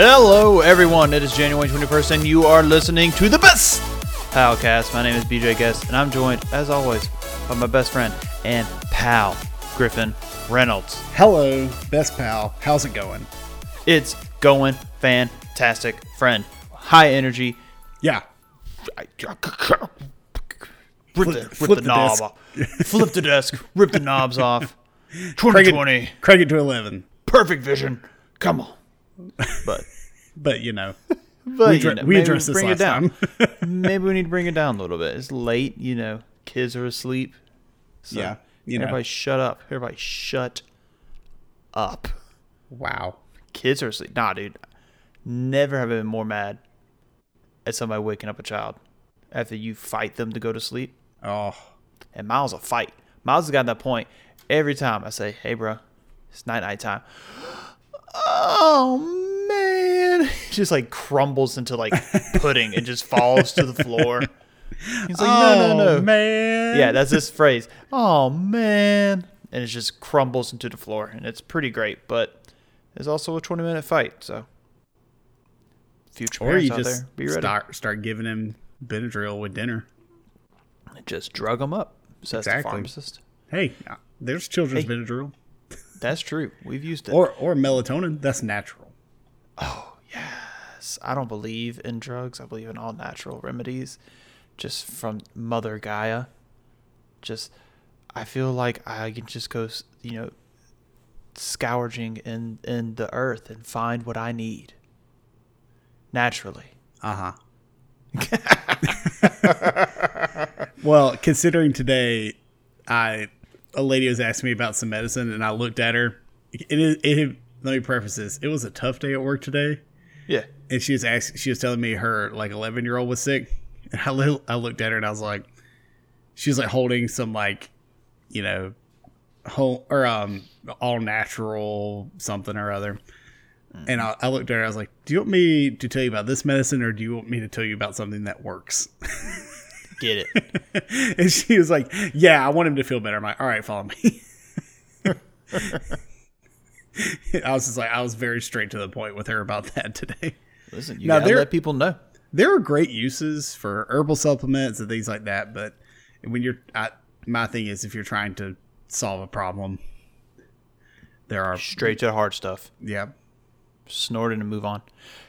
Hello, everyone. It is January 21st, and you are listening to the best Palcast. My name is BJ Guest, and I'm joined, as always, by my best friend and pal, Griffin Reynolds. Hello, best pal. How's it going? It's going fantastic, friend. High energy. Yeah. Rip Flip- the, rip flip the, the knob desk. off. Flip the desk. Rip the knobs off. 2020. Crank it to 11. Perfect vision. Come on. But, But, you know, but we, you dr- know, we addressed this bring last it down. time. maybe we need to bring it down a little bit. It's late, you know. Kids are asleep. So Yeah, you know. everybody shut up. Everybody shut up. wow. Kids are asleep. Nah, dude. Never have I been more mad at somebody waking up a child after you fight them to go to sleep. Oh, And Miles will fight. Miles has gotten that point every time I say, "Hey, bro, it's night night time." Oh man, just like crumbles into like pudding and just falls to the floor. He's like, "No, no, Oh, no, man. Yeah, that's this phrase. Oh man, and it just crumbles into the floor, and it's pretty great. But it's also a twenty-minute fight, so future Or you out just there, be ready. start start giving him Benadryl with dinner. Just drug him up. Says the Exactly. pharmacist. Hey, uh, there's children's Hey. Benadryl. That's true. We've used it. Or, or melatonin. That's natural. Oh yes. I don't believe in drugs. I believe in all natural remedies, just from Mother Gaia. Just, I feel like I can just go, you know, scourging in in the earth and find what I need. Naturally. Uh huh. well, considering today, I a lady was asking me about some medicine, and I looked at her. It is. It, let me preface this. It was a tough day at work today, Yeah. and she was asking. She was telling me her like eleven year old was sick. And I, li- I looked at her and I was like, she was like holding some like, you know, whole or um all natural something or other. And I, I looked at her. I was like, "Do you want me to tell you about this medicine, or do you want me to tell you about something that works?" Get it. and she was like, "Yeah, I want him to feel better." I'm like, "All right, follow me." I was just like, I was very straight to the point with her about that today. Listen, you Now, gotta let people know. There are great uses for herbal supplements and things like that, but when you're, I, my thing is, if you're trying to solve a problem, there are, Straight to the hard stuff. yeah. Snort it and move on.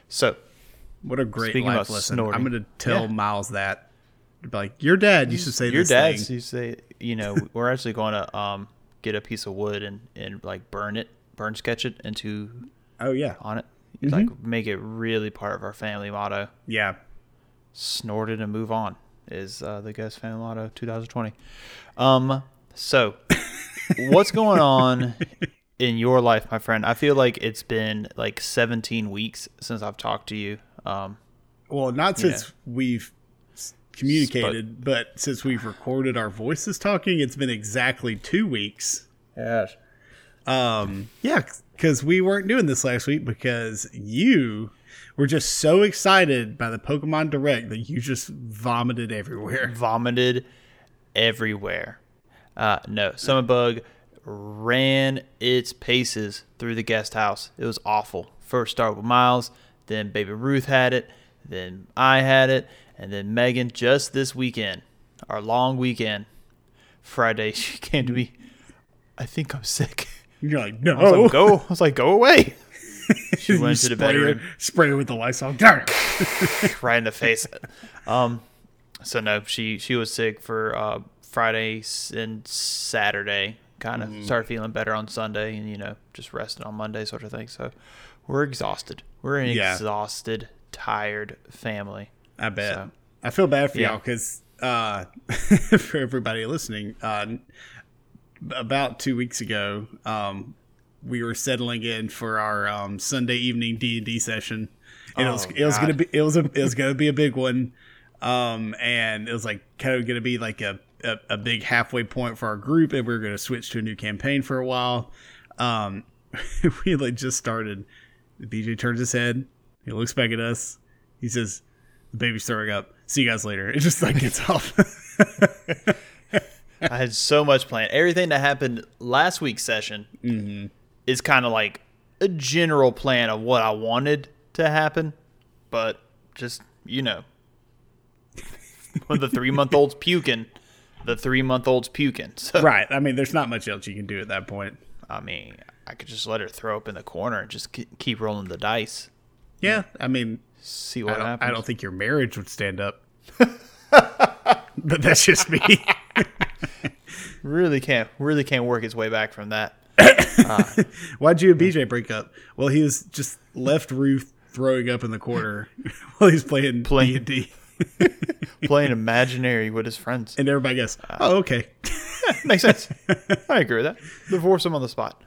So, What a great life about lesson! snorting. I'm going to tell Yeah. Miles that, like your dad used to say your dad's thing. you say you know we're actually going to um get a piece of wood and and like burn it burn sketch it into Oh yeah, on it. Mm-hmm. like make it really part of our family motto. Yeah. snort it and move on is uh, the guest family motto 2020 um so what's going on in your life my friend? I feel like it's been like 17 weeks since i've talked to you. Um Well, not since we've communicated, but since we've recorded our voices talking, it's been exactly two weeks. yes Um, yeah, because we weren't doing this last week because you were just so excited by the Pokemon Direct that you just vomited everywhere. vomited everywhere. Uh, no, Summer Bug ran its paces through the guest house. It was awful. First start with Miles, then Baby Ruth had it, then I had it, and then Megan just this weekend, our long weekend. Friday, she came to me. I think I'm sick. You're like, no, I was like, go. I was like, go away. She went to the spray her- bedroom. spray her with the Lysol. right in the face. Um, so no, she she was sick for uh, Friday and Saturday. Kind of started feeling better on Sunday, and you know just resting on Monday, sort of thing. So we're exhausted. We're an Yeah. exhausted, tired family. I bet. So- I feel bad for Yeah. y'all because uh, for everybody listening, uh, about two weeks ago, um, we were settling in for our um, Sunday evening D and D session, and it was Oh, it was gonna be it was a it was gonna be a big one, um, and it was like kind of gonna be like a, a a big halfway point for our group, and we were gonna switch to a new campaign for a while. Um, we like just started. BJ turns his head. He looks back at us. He says, "The baby's throwing up. See you guys later." It just like gets off. I had so much planned. Everything that happened last week's session Mm-hmm. is kind of like a general plan of what I wanted to happen, but just you know, when the three month old's puking, the three month old's puking. So Right. I mean, there's not much else you can do at that point. I mean, I could just let her throw up in the corner and just keep rolling the dice, Yeah. I mean, see what don't, happens. I don't think your marriage would stand up. but that's just me. really can't really can't work his way back from that. Why'd you and BJ break up? Well, he was just left Ruth throwing up in the corner while he's playing Playing- D&D. Playing imaginary with his friends. And everybody goes, oh, okay. Makes sense. I agree with that. Divorce him on the spot.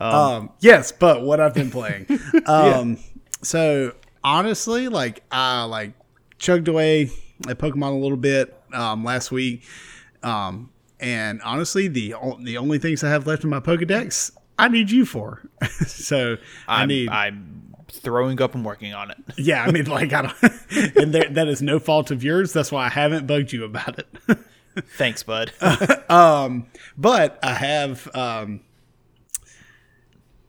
Um, yes, but what I've been playing. Um, so honestly, like I like chugged away at Pokemon a little bit um, last week, um, and honestly, the o- the only things I have left in my Pokedex, I need you for. so I I'm, need, I'm throwing up and working on it. yeah, I mean, like I don't, and there, that is no fault of yours. That's why I haven't bugged you about it. Thanks, bud. Um, but I have um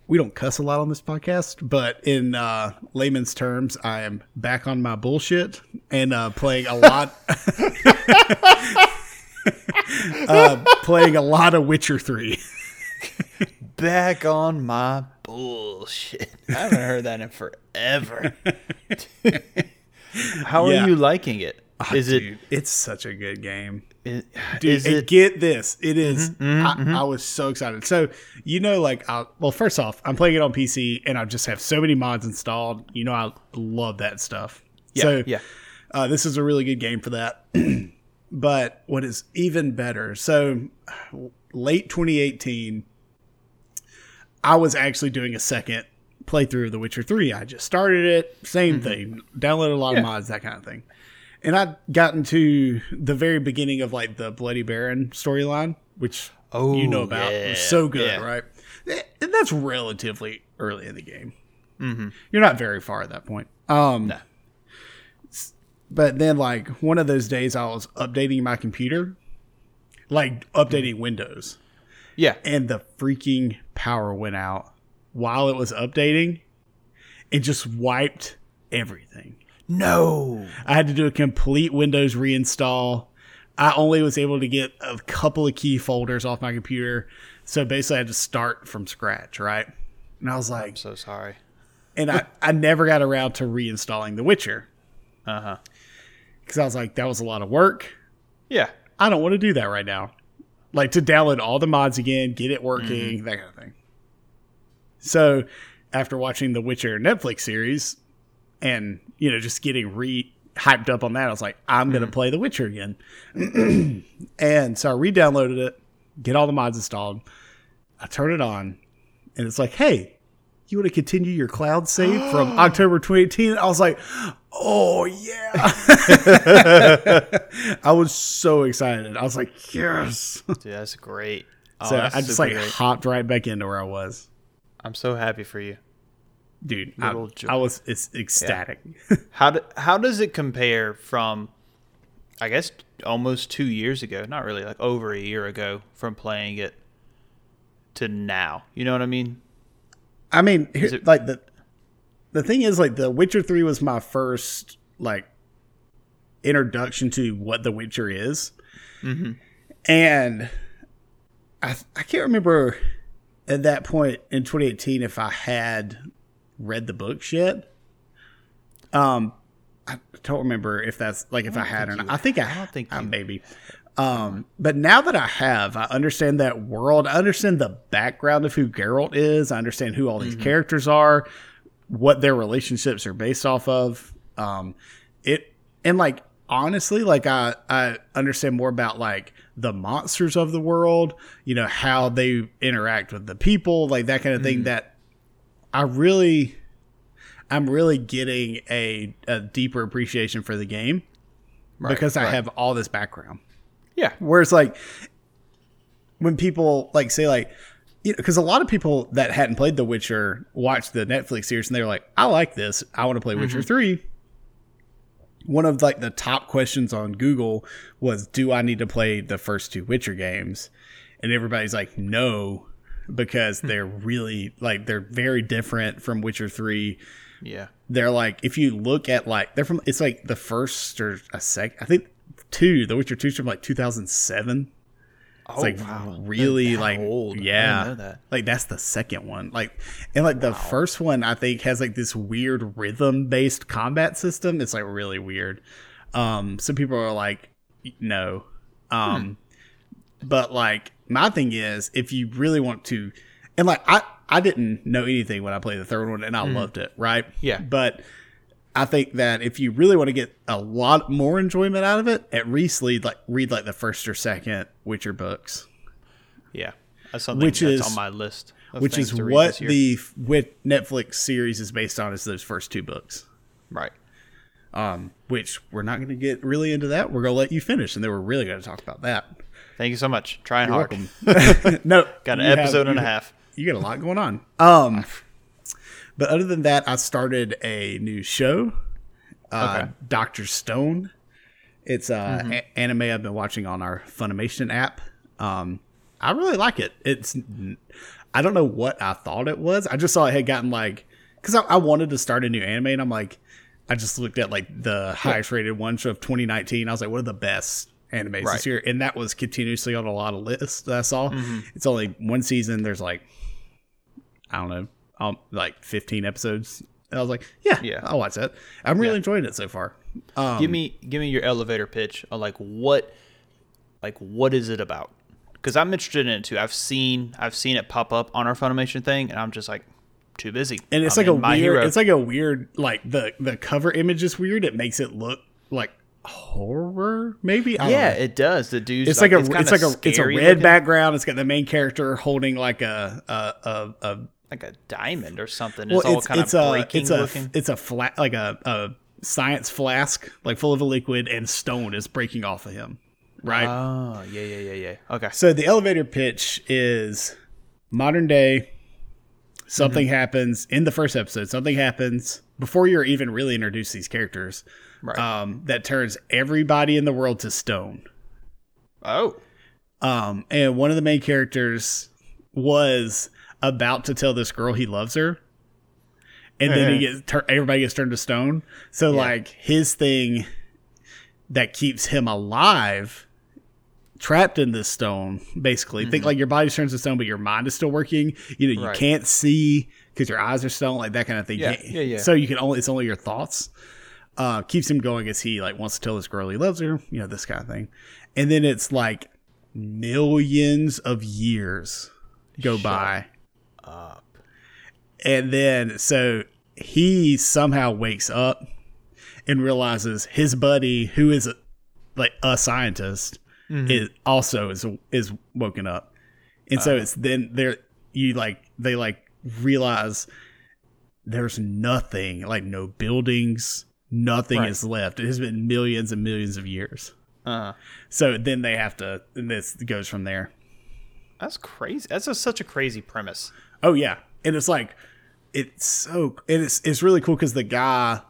we don't cuss a lot on this podcast, but in uh layman's terms, I am back on my bullshit and uh playing a lot uh playing a lot of Witcher 3. Back on my bullshit. I haven't heard that in forever. How Yeah. are you liking it? Is it? It's such a good game. Dude, it? get this. It is- I, I was so excited. So, you know, like, I, well, first off, I'm playing it on PC and I just have so many mods installed. You know, I love that stuff. Yeah, so, yeah. Uh, this is a really good game for that. but what is even better? So, late 2018, I was actually doing a second playthrough of The Witcher 3. I just started it, same thing, downloaded a lot Mm-hmm. Yeah. of mods, that kind of thing. And I'd gotten to the very beginning of like the Bloody Baron storyline, which Oh, you know about. It was yeah, so good, yeah. right? And that's relatively early in the game. Mm-hmm. You're not very far at that point. Um, No. but then, like one of those days, I was updating my computer, like updating Windows, Yeah. and the freaking power went out while it was updating. It just wiped everything. No. I had to do a complete Windows reinstall. I only was able to get a couple of key folders off my computer. So basically, I had to start from scratch, right? And I was like, I'm So sorry. and I, I never got around to reinstalling The Witcher Uh huh. because I was like, that was a lot of work. Yeah. I don't want to do that right now. Like to download all the mods again, get it working, that kind of thing. So after watching the Witcher Netflix series and, you know, just getting re hyped up on that, I was like, I'm going to mm-hmm. play The Witcher again. and so I re downloaded it, get all the mods installed. I turn it on, and it's like, hey, you want to continue your cloud save from October 2018? I was like, oh, yeah. I was so excited. I was like, yes. Dude, that's great. Oh, so that's I just like great. hopped right back into where I was. I'm so happy for you. Dude, I, I was it's ecstatic. How do, how does it compare from, I guess, almost two years ago? Not really, like over a year ago from playing it to now. You know what I mean? I mean, here, it- like the the thing is, like the Witcher Three was my first like introduction to what The Witcher is, Mm-hmm. and I I can't remember at that point in 2018 if I had read the books yet. Um, I don't remember if that's like if I, had or not. I think I, I don't think you- maybe. Um, but now that I have, I understand that world. I understand the background of who Geralt is. I understand who all these Mm-hmm. characters are, what their relationships are based off of. Um, it and like honestly, like I I understand more about like the monsters of the world. You know how they interact with the people, like that kind of Mm-hmm. thing. That I really, I'm really getting a a deeper appreciation for the game because I right. have all this background. Yeah. Whereas like when people like say like you know because a lot of people that hadn't played The Witcher watched the Netflix series and they were like, I like this. I want to play Witcher mm-hmm. three. One of like the top questions on Google was, Do I need to play the first two Witcher games? And everybody's like, No, because they're really like they're very different from Witcher three. Yeah. they're like if you look at like they're from it's like the first or a sec I think two The Witcher two from like two thousand seven. It's Oh, like wow. really That like old. Yeah that. like that's the second one like and like the first one i think has like this weird rhythm based combat system it's like really weird um some people are like no um but like my thing is if you really want to and like i i didn't know anything when i played the third one and i loved it right Yeah. but I think that if you really want to get a lot more enjoyment out of it, at least read like read like the first or second Witcher books. Yeah. That's something Which that's is- on my list. of which is what the with Netflix series is based on is those first two books. right. Um, which we're not going to get really into that. We're going to let you finish, and then we're really going to talk about that. Thank you so much. Trying You're hard. welcome. no, Got an you have- episode and a half. You got a lot going on. Um, but other than that, I started a new show, uh, Okay. Doctor Stone. It's uh, a- anime I've been watching on our Funimation app. Um, I really like it. It's I don't know what I thought it was. I just saw it had gotten like because I, I wanted to start a new anime, and I'm like, I just looked at like the highest rated ones of 2019. I was like, what are the best animes Right. this year? And that was continuously on a lot of lists that I saw. It's only one season. There's like I don't know, um, like 15 episodes. And I was like, yeah, Yeah. I'll watch that. I'm really Yeah. enjoying it so far. Um, give me give me your elevator pitch on like what like what is it about? Because I'm interested in it too. I've seen I've seen it pop up on our Funimation thing, and I'm just like too busy. and it's I'm like a My weird. Hero. It's like a weird. Like the the cover image is weird. It makes it look like horror. Maybe. I yeah, it does. The dude's It's like, a. It's kinda like a. It's a red looking, background. It's got the main character holding like a a a. a like a diamond or something. well, it's all kind it's of a breaking it's a looking. it's a flat like a a science flask like full of a liquid and stone is breaking off of him. Right. Oh yeah yeah yeah yeah. Okay. So the elevator pitch is modern day. Something Mm-hmm. happens in the first episode. Something happens before you're even really introduced these characters. Right. Um, that turns everybody in the world to stone. oh. Um, and one of the main characters was about to tell this girl he loves her, and then he gets tur- everybody gets turned to stone. So like his thing that keeps him alive, trapped in this stone, basically. Think like your body turns to stone, but your mind is still working. You know, you Mm-hmm. Right. can't see because your eyes are stone, like that kind of thing. Yeah, yeah, yeah. So you can only it's only your thoughts. Uh, keeps him going as he like wants to tell this girl he loves her, you know, this kind of thing. And then it's like millions of years go by. Up. And then so he somehow wakes up and realizes his buddy, who is like a scientist, is also is is woken up. And so it's then there you like they like realize there's nothing, like no buildings, nothing Right. is left. It has been millions and millions of years. Uh, So then they have to and this goes from there. that's crazy. That's a, such a crazy premise. Oh yeah, and it's like it's so and it's it's really cool because the guy,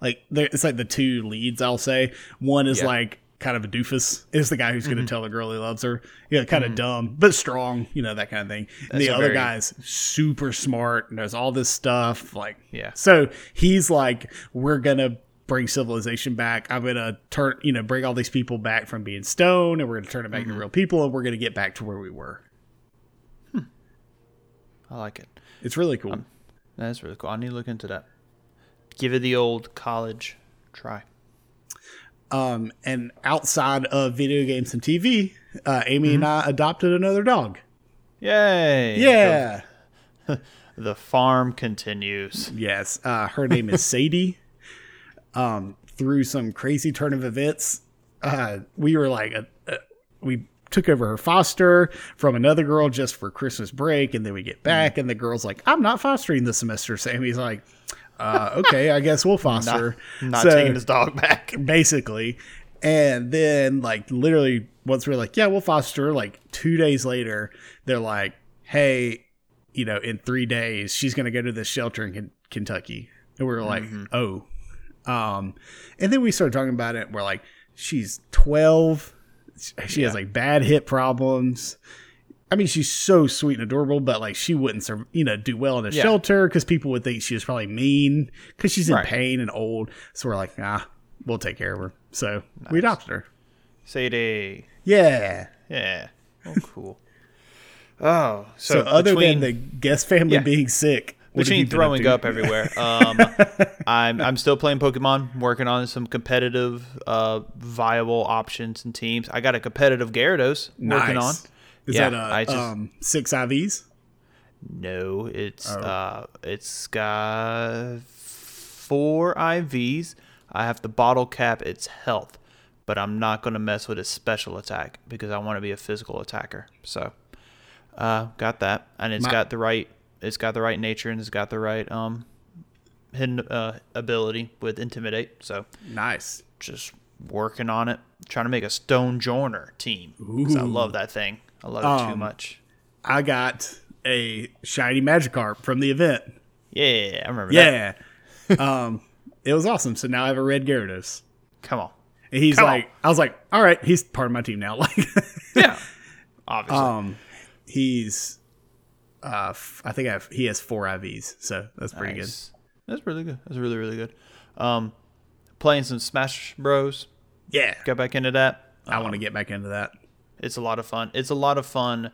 like, there- it's like the two leads. I'll say one is Yeah. Like kind of a doofus. Is the guy who's going to tell the girl he loves her. Yeah, kind of dumb but strong. You know that kind of thing. And the other very- guy's super smart and knows all this stuff. Like Yeah. so he's like, we're gonna bring civilization back. I'm gonna turn, you know, bring all these people back from being stone, and we're gonna turn it back Mm-hmm. to real people, and we're gonna get back to where we were. Hmm. I like it. It's really cool. That's really cool. I need to look into that. Give it the old college try. Um, and outside of video games and TV, uh, Amy Mm-hmm. and I adopted another dog. Yay! Yeah. The, the farm continues. Yes. Uh, her name is Sadie. Um, through some crazy turn of events, uh, we were like, uh, uh, we took over her foster from another girl just for Christmas break, and then we get back, and the girl's like, "I'm not fostering this semester." Sammy's like, uh, "Okay, I guess we'll foster." Not So- taking his dog back. basically. And then, like, literally, once we're like, yeah, we'll foster, like, two days later, they're like, hey, you know, in three days, she's going to go to this shelter in Ken- Kentucky. And we are like, oh. Um, and then we started talking about it. We're like, she's 12. She has, like, bad hip problems. I mean, she's so sweet and adorable, but like she wouldn't, serve, you know, do well in a Yeah. shelter because people would think she was probably mean because she's in Right. pain and old. So we're like, ah, we'll take care of her. So we adopted her. Sadie. Yeah. Yeah. Oh, cool. oh, So, so, other between, than the guest family Yeah. being sick, what have you between throwing to? up everywhere, um, I'm I'm still playing Pokemon, working on some competitive, uh, viable options and teams. I got a competitive Gyarados working on. Is Yeah, that uh, I just- um, six IVs? No, it's Oh. uh, it's got four IVs. I have to bottle cap its health, but I'm not gonna mess with its special attack because I want to be a physical attacker. So, uh, got that, and it's My- got the right, it's got the right nature, and it's got the right um, hidden uh ability with intimidate. So, Nice. just working on it, trying to make a Stonjourner team. 'cause I love that thing. I love it too Um, much. I got a shiny Magikarp from the event. Yeah, I remember that. Yeah. um, it was awesome. So now I have a red Gyarados. Come on. And he's Come like, I was like, all right, he's part of my team now. Like, Yeah. Obviously. um, he's, uh, f- I think I have, he has four IVs, so that's pretty Nice. That's really good. That's really, really good. Um, playing some Smash Bros. Yeah, Got back into that. I want to get back into that. It's a lot of fun. It's a lot of fun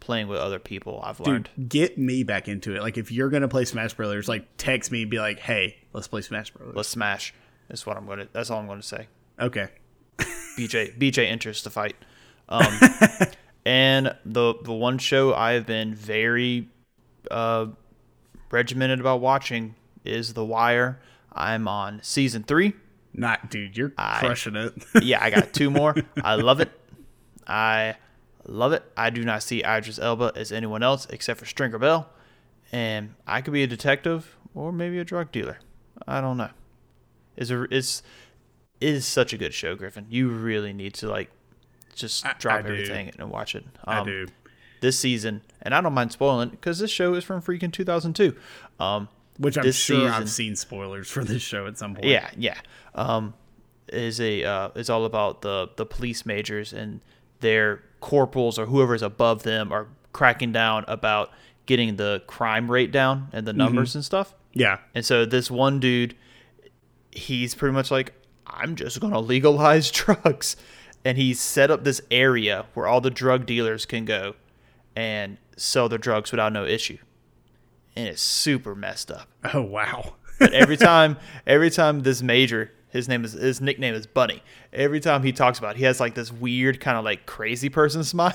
playing with other people. I've learned. Dude, get me back into it. Like, if you're gonna play Smash Brothers, like, text me and be like, hey, let's play Smash Brothers. Let's smash. That's what I'm gonna. That's all I'm gonna say. Okay. BJ BJ enters the fight. Um, and the the one show I have been very uh, regimented about watching is The Wire. I'm on season three. Not, dude, you're crushing it. yeah, I got two more. I love it. I love it. I do not see Idris Elba as anyone else except for Stringer Bell, and I could be a detective or maybe a drug dealer. I don't know. Is it's it is such a good show, Griffin. You really need to like just I- drop I do. everything and watch it. I Um, do. This season, and I don't mind spoiling because this show is from freaking 2002. Um, Which I'm sure season, I've seen spoilers for this show at some point. yeah, yeah. Um, is a uh, is all about the the police majors and their corporals or whoever's above them are cracking down about getting the crime rate down and the mm-hmm. numbers and stuff. Yeah. And so this one dude, he's pretty much like, I'm just gonna legalize drugs, and he set up this area where all the drug dealers can go and sell their drugs without no issue. And it's super messed up. Oh, wow. But every time, every time this major, his name is his nickname is Bunny. Every time he talks about, it, he has like this weird kind of like crazy person smile,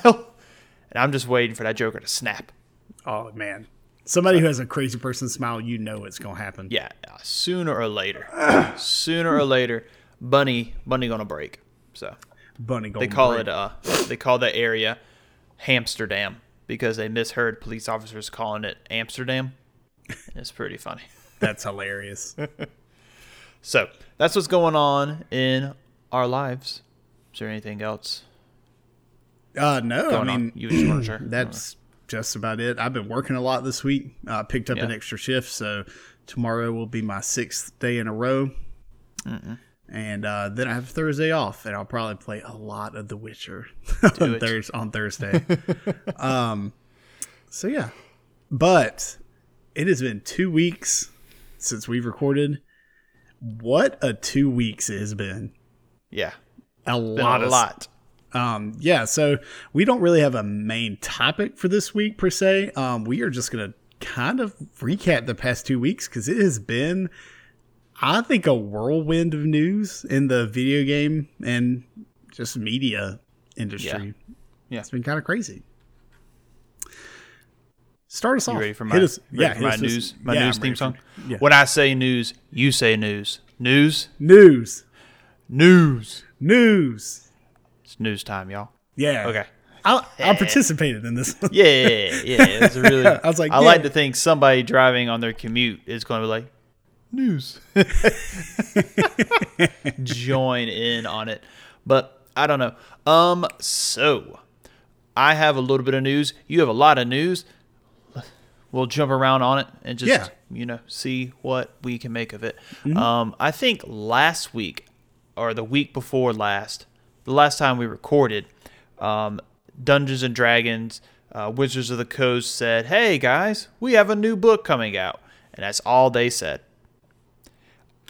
and I'm just waiting for that Joker to snap. oh, man. Somebody who has a crazy person smile, you know it's going to happen. Yeah, uh, sooner or later, sooner or later, Bunny Bunny gonna break. So Bunny they call Break. it uh they call that area Hamsterdam because they misheard police officers calling it Amsterdam. It's pretty funny. That's hilarious. So that's what's going on in our lives. Is there anything else Uh, no, I mean. You just want to share? that's just about it. I've been working a lot this week. Uh, picked up an extra shift, so tomorrow will be my sixth day in a row. And uh, then I have Thursday off, and I'll probably play a lot of The Witcher on. Thurs on Thursday. um, so yeah, but it has been two weeks since we've recorded. What a two weeks it has been! yeah, A lot a lot. um, yeah, so we don't really have a main topic for this week per se. Um, we are just gonna kind of recap the past two weeks because it has been, I think, a whirlwind of news in the video game and just media industry. Yeah. it's been kind of crazy. Start us You off. ready for my us- ready yeah, for my news my yeah, news I'm theme ready for- song? yeah. When I say news, you say news. News, News, news. news. It's news time, y'all. Yeah. Okay. I, I participated in this. Yeah, yeah, it's really. I was like, I like to think somebody driving on their commute is going to be like, news. Join in on it, but I don't know. Um, so I have a little bit of news. You have a lot of news. We'll jump around on it and just Yeah. you know see what we can make of it. Mm-hmm. Um, I think last week or the week before last, the last time we recorded, um, Dungeons and Dragons uh, Wizards of the Coast said, "Hey guys, we have a new book coming out," and that's all they said.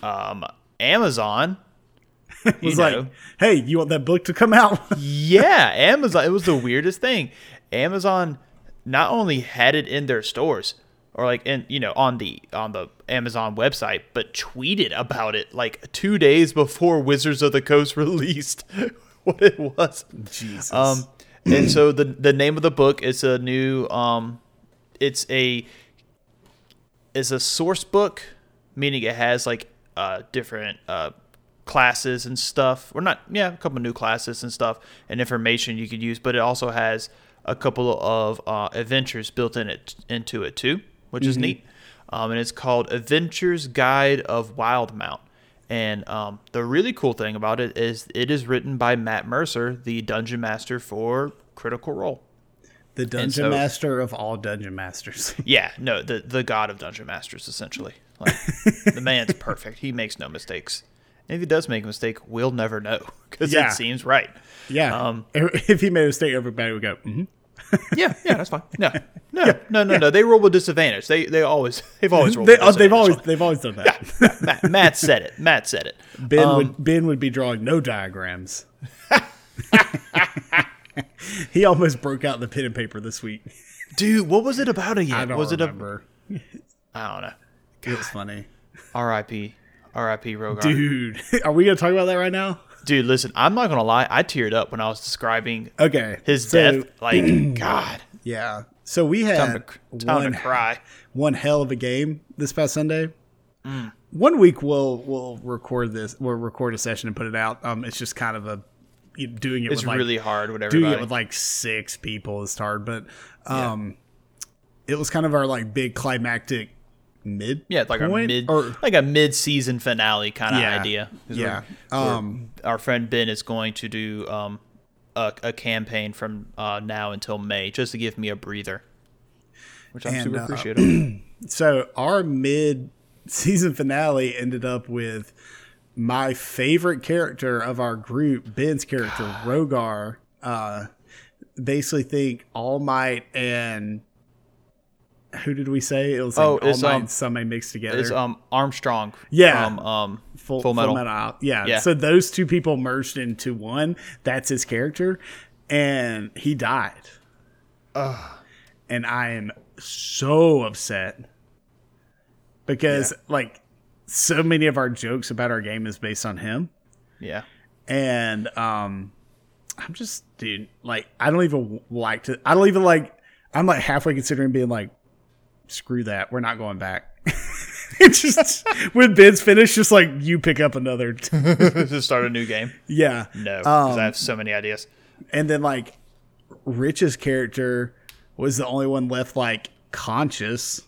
Um, Amazon was you like, "Hey, you want that book to come out?" yeah, Amazon. It was the weirdest thing. Amazon not only had it in their stores or like in you know on the on the Amazon website, but tweeted about it like two days before Wizards of the Coast released what it was. Jesus. Um, and so the the name of the book is a new um, it's a is a source book, meaning it has like uh different uh classes and stuff. Or not, yeah, a couple new classes and stuff and information you could use, but it also has a couple of uh, adventures built in it into it too, which is neat. Um, and it's called Adventures Guide of Wildemount. And um, the really cool thing about it is it is written by Matt Mercer, the dungeon master for Critical Role. the dungeon so- master of all dungeon masters. Yeah, no, the the god of dungeon masters essentially. Like the man's perfect. He makes no mistakes. And if he does make a mistake, we'll never know because Yeah. it seems right. Yeah. Um, if he made a mistake, everybody would go, mm Yeah, yeah, that's fine. No, no, no, no, no. They roll with disadvantage. They they always they've always rolled. they, with they've always they've always done that. Matt, Matt said it. Matt said it. Ben Um, would Ben would be drawing no diagrams. he almost broke out the pen and paper this week. Dude, what was it about again? I don't was remember. it a? I don't know. it was funny. R.I.P. R.I.P. Rogar. Dude. Dude, are we gonna talk about that right now? Listen, I'm not gonna lie. I teared up when I was describing Okay. his so, death. Like, God, Yeah. So we time had to, time one to cry. one hell of a game this past Sunday. Mm. One week we'll we'll record this. We'll record a session and put it out. Um, it's just kind of a you know, doing it It's with like really hard with doing it with like six people is hard, but um, it was kind of our like big climactic mid. yeah, it's like a mid, or like a mid-season finale kind of Yeah. idea. yeah. Um, our friend Ben is going to do um, a, a campaign from uh, now until May just to give me a breather, which I'm And, super uh, appreciative. so our mid season finale ended up with my favorite character of our group, Ben's character, Rogar. Uh, basically, think All Might and who did we say? It was like Oh, All it's, Might um, and Some mixed together. It's um Armstrong. Yeah. From um full, Full Metal. Out. Yeah. Yeah. So those two people merged into one. That's his character, and he died. And I am so upset because like so many of our jokes about our game is based on him, Yeah. and um, I'm just dude like I don't even like to. I don't even like. I'm like halfway considering being like, screw that. We're not going back. it's just when Ben's finished, just like you pick up another. to start a new game. yeah. No, because Um, I have so many ideas. And then like Rich's character was the only one left like conscious.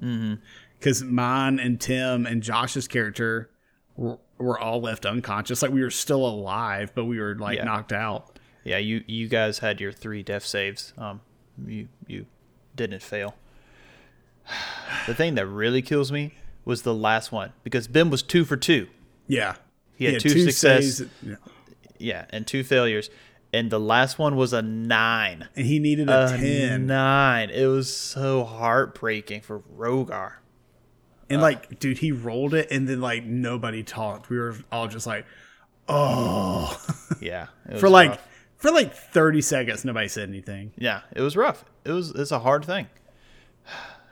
Because mine and Tim and Josh's character were, were all left unconscious. Like we were still alive, but we were like Yeah. knocked out. Yeah, you you guys had your three death saves. Um, you you didn't fail. The thing that really kills me was the last one because Ben was two for two. Yeah. He had two success. saves. Yeah. Yeah, and two failures, and the last one was a nine. And he needed a, A 10. nine. It was so heartbreaking for Rogar. And uh, like, dude, he rolled it and then like nobody talked. We were all just like, oh. Yeah, for like rough. for like 30 seconds nobody said anything. yeah, it was rough. It was it's a hard thing.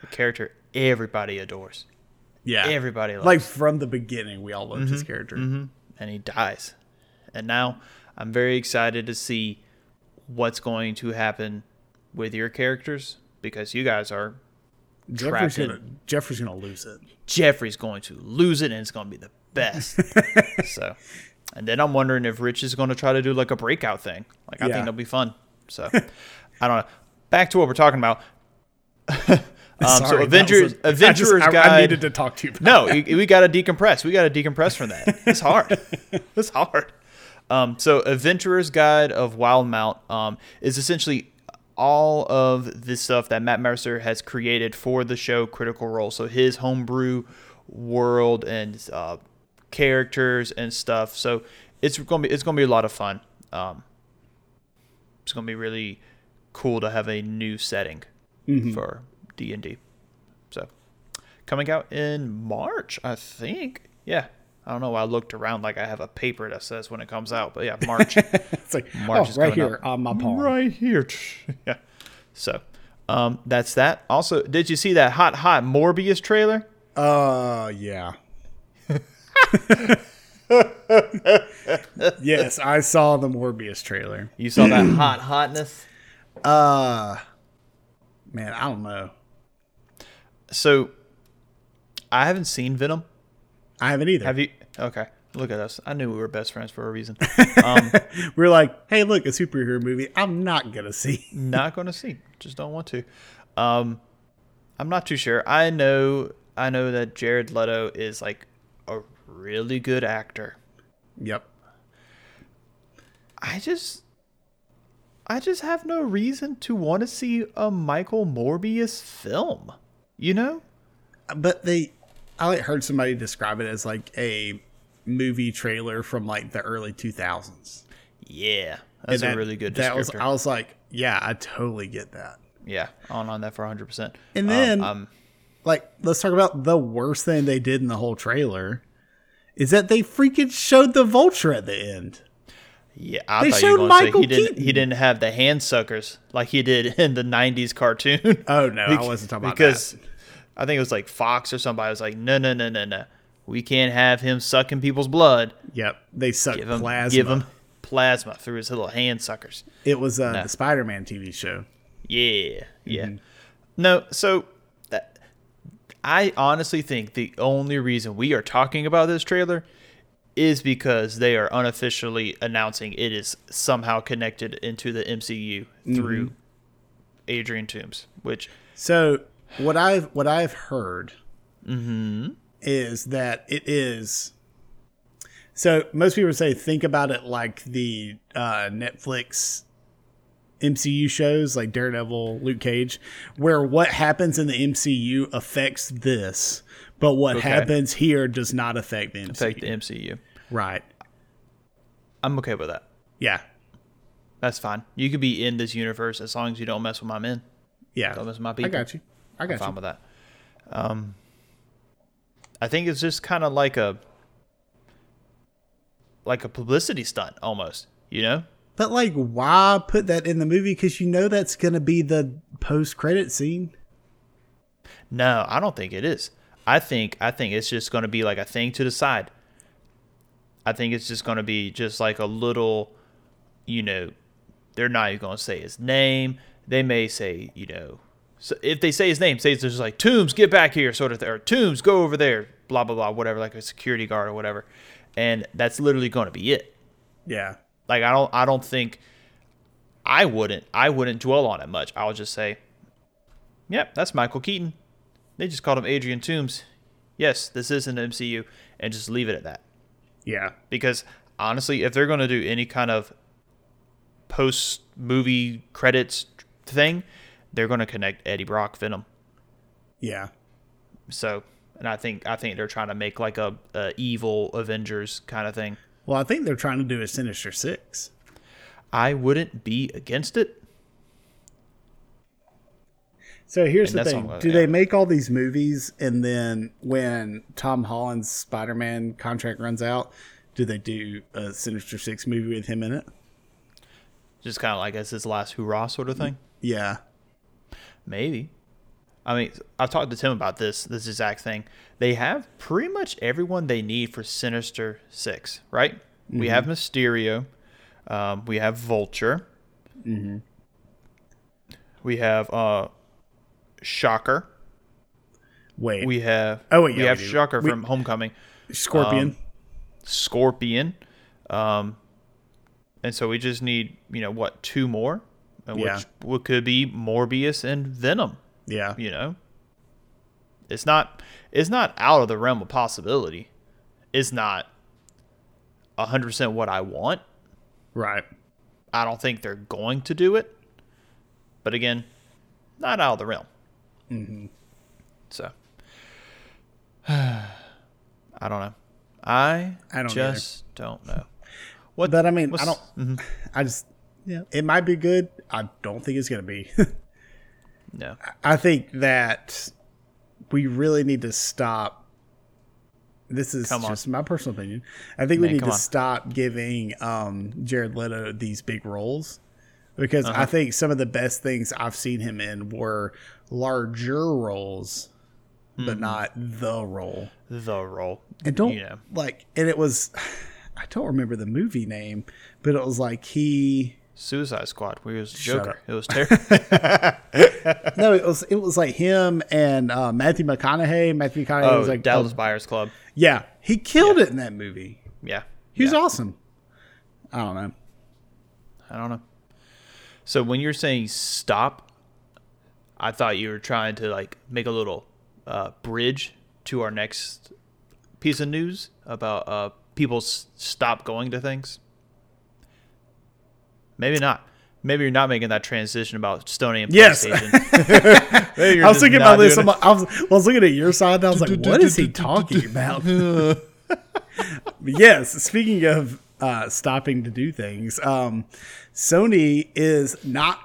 The character everybody adores. Yeah. Everybody loves. like from the beginning we all loved his mm-hmm. character. Mm-hmm. and he dies. And now I'm very excited to see what's going to happen with your characters because you guys are Jeffrey's gonna Jeffrey's gonna lose it. Jeffrey's going to lose it and it's going to be the best. so, and then I'm wondering if Rich is going to try to do like a breakout thing. Like I Yeah. think that'll be fun. So, I don't know. Back to what we're talking about. um, so Sorry, that Avengers, a- I just- Adventurers I, Guide. I needed to talk to you. About no, we, we got to decompress. We got to decompress from that. It's hard. it's hard. Um, so, Adventurer's Guide of Wildemount um, is essentially all of the stuff that Matt Mercer has created for the show Critical Role. So, his homebrew world and uh, characters and stuff. So, it's gonna be it's gonna be a lot of fun. Um, it's gonna be really cool to have a new setting for D and D. So coming out in March, I think. Yeah. I don't know why I looked around like I have a paper that says when it comes out, but yeah, March. It's like March oh, is right here up. on my palm. right here. yeah. So, um, that's that. Also, did you see that hot, hot Morbius trailer? Uh, yeah. yes, I saw the Morbius trailer. You saw that hot hotness. Uh, man, I don't know. So, I haven't seen Venom. I haven't either. Have you? Okay. Look at us. I knew we were best friends for a reason. Um, We're like, hey, look, a superhero movie. I'm not gonna see. not going to see. Just don't want to. Um, I'm not too sure. I know. I know that Jared Leto is like a really good actor. Yep. I just I just have no reason to want to see a Michael Morbius film. You know? But they, I like heard somebody describe it as like a movie trailer from like the early 2000s. Yeah. That's And a that- really good That was. I was like, yeah, I totally get that. yeah, on on that for 100%. And then- um, Like, let's talk about the worst thing they did in the whole trailer. Is that they freaking showed the vulture at the end? yeah, I They thought you showed were going to say Michael he didn't Keaton. he didn't have the hand suckers like he did in the 90s cartoon. Oh no, I wasn't talking about because that. I think it was like Fox or somebody was like, "No, no, no, no, no. We can't have him sucking people's blood. Yep, they suck Give him plasma. give him plasma through his little hand suckers." It was uh, the Spider-Man TV show. Yeah, yeah. Mm-hmm. No, so that, I honestly think the only reason we are talking about this trailer is because they are unofficially announcing it is somehow connected into the MCU through Mm-hmm. Adrian Toombs, which So what I've what I've heard Mm-hmm. is that it is. So most people say think about it like the uh, Netflix MCU shows, like Daredevil, Luke Cage, where what happens in the MCU affects this, but what Okay. happens here does not affect the MCU. affect the MCU. right? I'm okay with that. Yeah, That's fine. You could be in this universe as long as you don't mess with my men. yeah. Don't mess with my I got you. I I'm got fine you. with that. Um, I think it's just kind of like a like a publicity stunt almost. You know? But like, why put that in the movie? Because you know that's gonna be the post-credit scene. No, I don't think it is. I think I think it's just going to be like a thing to the side. I think it's just going to be just like a little, you know, they're not even going to say his name. They may say, you know, so if they say his name, say it's just like Toombs, get back here, sort of, or Toombs, go over there, blah blah blah, whatever, like a security guard or whatever, and that's literally going to be it. Yeah, Like I don't I don't think I wouldn't I wouldn't dwell on it much. I would just say, Yep, that's Michael Keaton. They just called him Adrian Toombs. Yes, this is an MCU, and just leave it at that. yeah. Because honestly, if they're gonna do any kind of post movie credits thing, they're gonna connect Eddie Brock Venom. Yeah. So and I think I think they're trying to make like a, a evil Avengers kind of thing. Well, I think they're trying to do a Sinister Six. I wouldn't be against it. So here's And the thing: all- Do yeah. they make all these movies, and then when Tom Holland's Spider-Man contract runs out, do they do a Sinister Six movie with him in it? Just kind of like as his last hurrah sort of thing. Yeah. Maybe. I mean, I've talked to Tim about this, this exact thing. They have pretty much everyone they need for Sinister Six, right? We have Mysterio. Um, we have Vulture. We have uh, Shocker. Wait. We have Oh, wait, we yeah, have we do. Shocker We- from Homecoming. Scorpion. um, Scorpion. Um, and so we just need, you know, what, two more? Yeah. Which could be Morbius and Venom, yeah. you know? It's not it's not out of the realm of possibility. It's not 100% what I want. Right. I don't think they're going to do it. But again, not out of the realm. Mm-hmm. So, I don't know. I, I don't just don't know. What? But I mean, I don't. I just yeah, it might be good. I don't think it's gonna be. No. I think that we really need to stop. This is Come on. just my personal opinion. I think we need to on. stop giving um, Jared Leto these big roles because Uh-huh. I think some of the best things I've seen him in were larger roles, Mm-hmm. but not the role. The role. And don't you know. like, and it was. I don't remember the movie name, but it was like he. Suicide Squad, where he was Joker. It was terrible. No, it was it was like him and uh, Matthew McConaughey. Matthew McConaughey oh, was like Dallas Buyers Club. Yeah, he killed it in that movie. Yeah. He was yeah. awesome. I don't know. I don't know. So when you're saying stop, I thought you were trying to like make a little uh, bridge to our next piece of news about uh, people s- stop going to things. Maybe not. Maybe you're not making that transition about Stony and Yes. PlayStation. I was thinking about this. I'm- I was, I was looking at your side. And I was like, "What is he talking about?" Yes. Speaking of uh, stopping to do things, um, Sony is not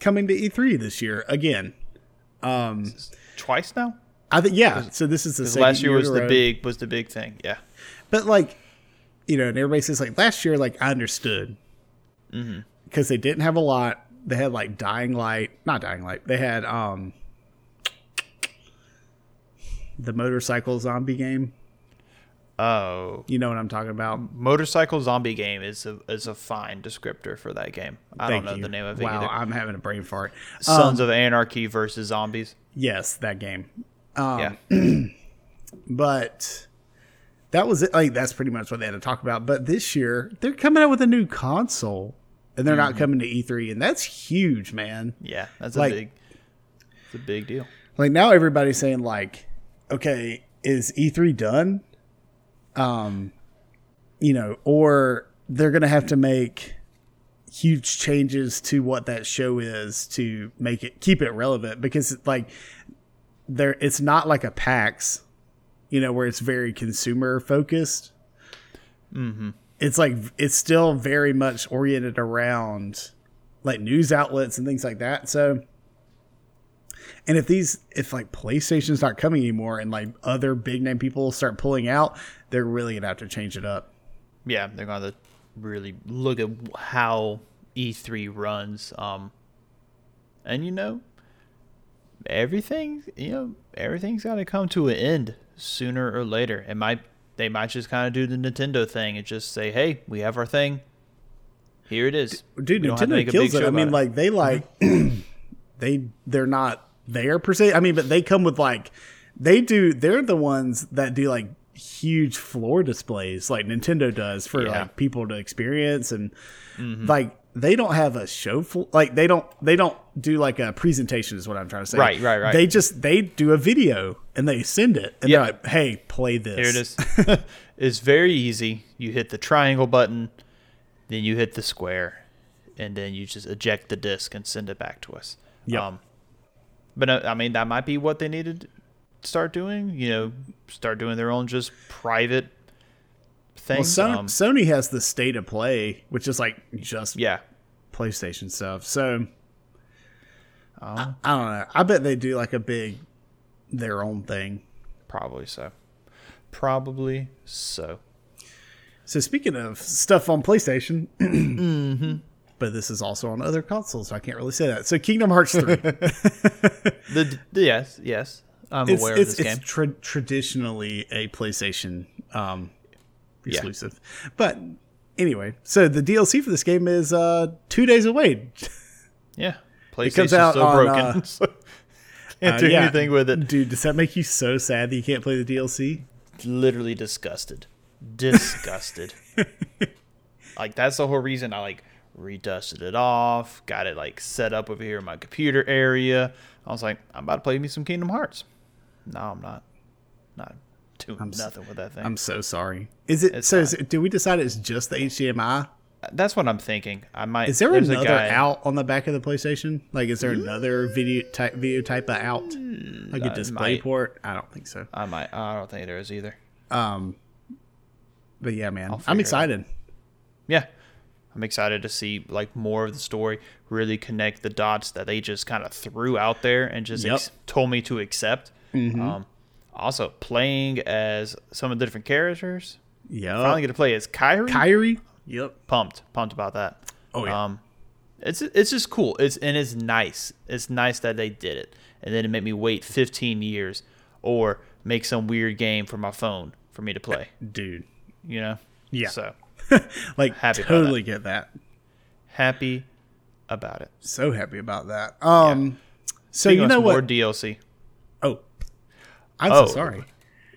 coming to E3 this year again. it twice now. I think yeah. So this is the second last year in was the row. big was the big thing. Yeah. But like, you know, and everybody says like last year, like I understood Mm-hmm. because they didn't have a lot. They had like Dying Light, not Dying Light. They had um the motorcycle zombie game. Oh, You know what I'm talking about? motorcycle zombie game is a is a fine descriptor for that game. I Thank don't know you. the name of it Wow, either. I'm having a brain fart. Sons of Anarchy versus zombies. Yes, that game. Um, yeah. But that was it. Like that's pretty much what they had to talk about. But this year they're coming out with a new console, and they're not coming to E3, and that's huge, man. Yeah. That's Like- a big it's a big deal. like now everybody's saying like okay is e3 done um you know or they're gonna have to make huge changes to what that show is to make it keep it relevant because like there it's not like a pax you know where it's very consumer focused mm-hmm. It's like it's still very much oriented around like news outlets and things like that so and if these, if like PlayStation's not coming anymore, and like other big name people start pulling out, they're really gonna have to change it up. Yeah, they're to really look at how E3 runs um and you know everything, you know, everything's got to come to an end sooner or later. It might they might just kind of do the Nintendo thing and just say, "Hey, we have our thing. Here it is." Dude, We don't have to Nintendo kills it. I mean, about like they like they they're not there per se. I mean, but they come with like they do. They're the ones that do like huge floor displays, like Nintendo does for Yeah. like people to experience and Mm-hmm. like. They don't have a show full like they don't they don't do like a presentation is what I'm trying to say. Right, right, right. They just they do a video and they send it and Yeah. they're like, "Hey, play this." Here it is. it's very easy. You hit the triangle button, then you hit the square, and then you just eject the disc and send it back to us. Yep. but uh, I mean, that might be what they needed to start doing. You know, start doing their own just private thing. Well. Sony, um, Sony has the state of play, which is like just yeah. PlayStation stuff. So Oh. I, I don't know. I bet they do like a big their own thing. Probably so. Probably so. So speaking of stuff on PlayStation, Mm-hmm. but this is also on other consoles, so I can't really say that. So Kingdom Hearts three, The, the yes, yes, I'm it's aware it's, of this it's game. tra- traditionally a PlayStation um, Yeah. exclusive, but anyway, so the DLC for this game is uh, two days away. yeah, PlayStation's out so on, broken. uh, so can't Uh, do yeah. anything with it. Dude, does that make you so sad that you can't play the DLC? literally disgusted. Disgusted. like that's the whole reason I like redusted it off, got it like set up over here in my computer area. I was like, I'm about to play me some Kingdom Hearts. No, I'm not. Not doing s- nothing with that thing. I'm so sorry. Is it It's so? Is it, do we decide it's just the HDMI? That's what I'm thinking. I might. Is there another out on the back of the PlayStation? Like, is there another video type video type of out, like a uh, display might. port? I don't think so. I might. I don't think there is either. Um, but yeah, man, I'm excited. Yeah, I'm excited to see like more of the story, really connect the dots that they just kind of threw out there and just Yep. ex- told me to accept. Mm-hmm. Um, also, playing as some of the different characters. Yeah. Finally, get to play as Kairi. Kairi. Yep. pumped, pumped about that. Oh, yeah. Um, it's it's just cool. It's and it's nice. It's nice that they did it, and then it made me wait 15 years or make some weird game for my phone for me to play. Dude. You know? Yeah. So Like Happy totally get that. happy about it. So happy about that. Um so Speaking you know what? More DLC. oh. I'm Oh. so sorry.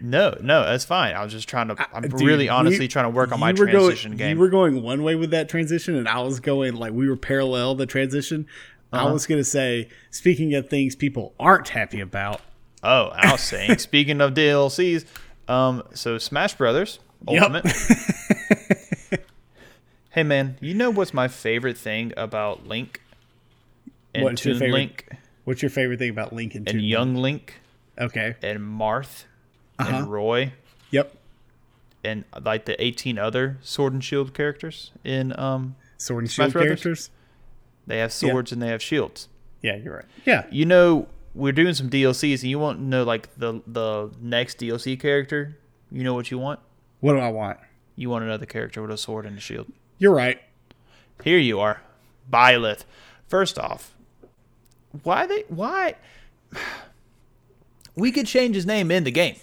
No, no, that's fine. I was just trying to. I'm Dude, really we- honestly trying to work on my transition going, game. You were going one way with that transition, and I was going like we were parallel the transition. Uh-huh. I was going to say, speaking of things people aren't happy about, Oh, I was saying. speaking of DLCs, um, so Smash Brothers Yep. Ultimate. hey man, you know what's my favorite thing about Link and What's your Toon favorite Link what's your favorite thing about Link and Young Link Okay. and Marth Uh-huh. and Roy Yep. and like the 18 other Sword and Shield characters in um Sword and Smash Shield Brothers? characters. they have swords and they have shields. Yeah, you're right. Yeah. You know, we're doing some DLCs and you want to know like the the next DLC character. You know what you want? What do I want? You want another character with a sword and a shield. You're right. Here you are, Byleth. First off, why they why we could change his name in the game.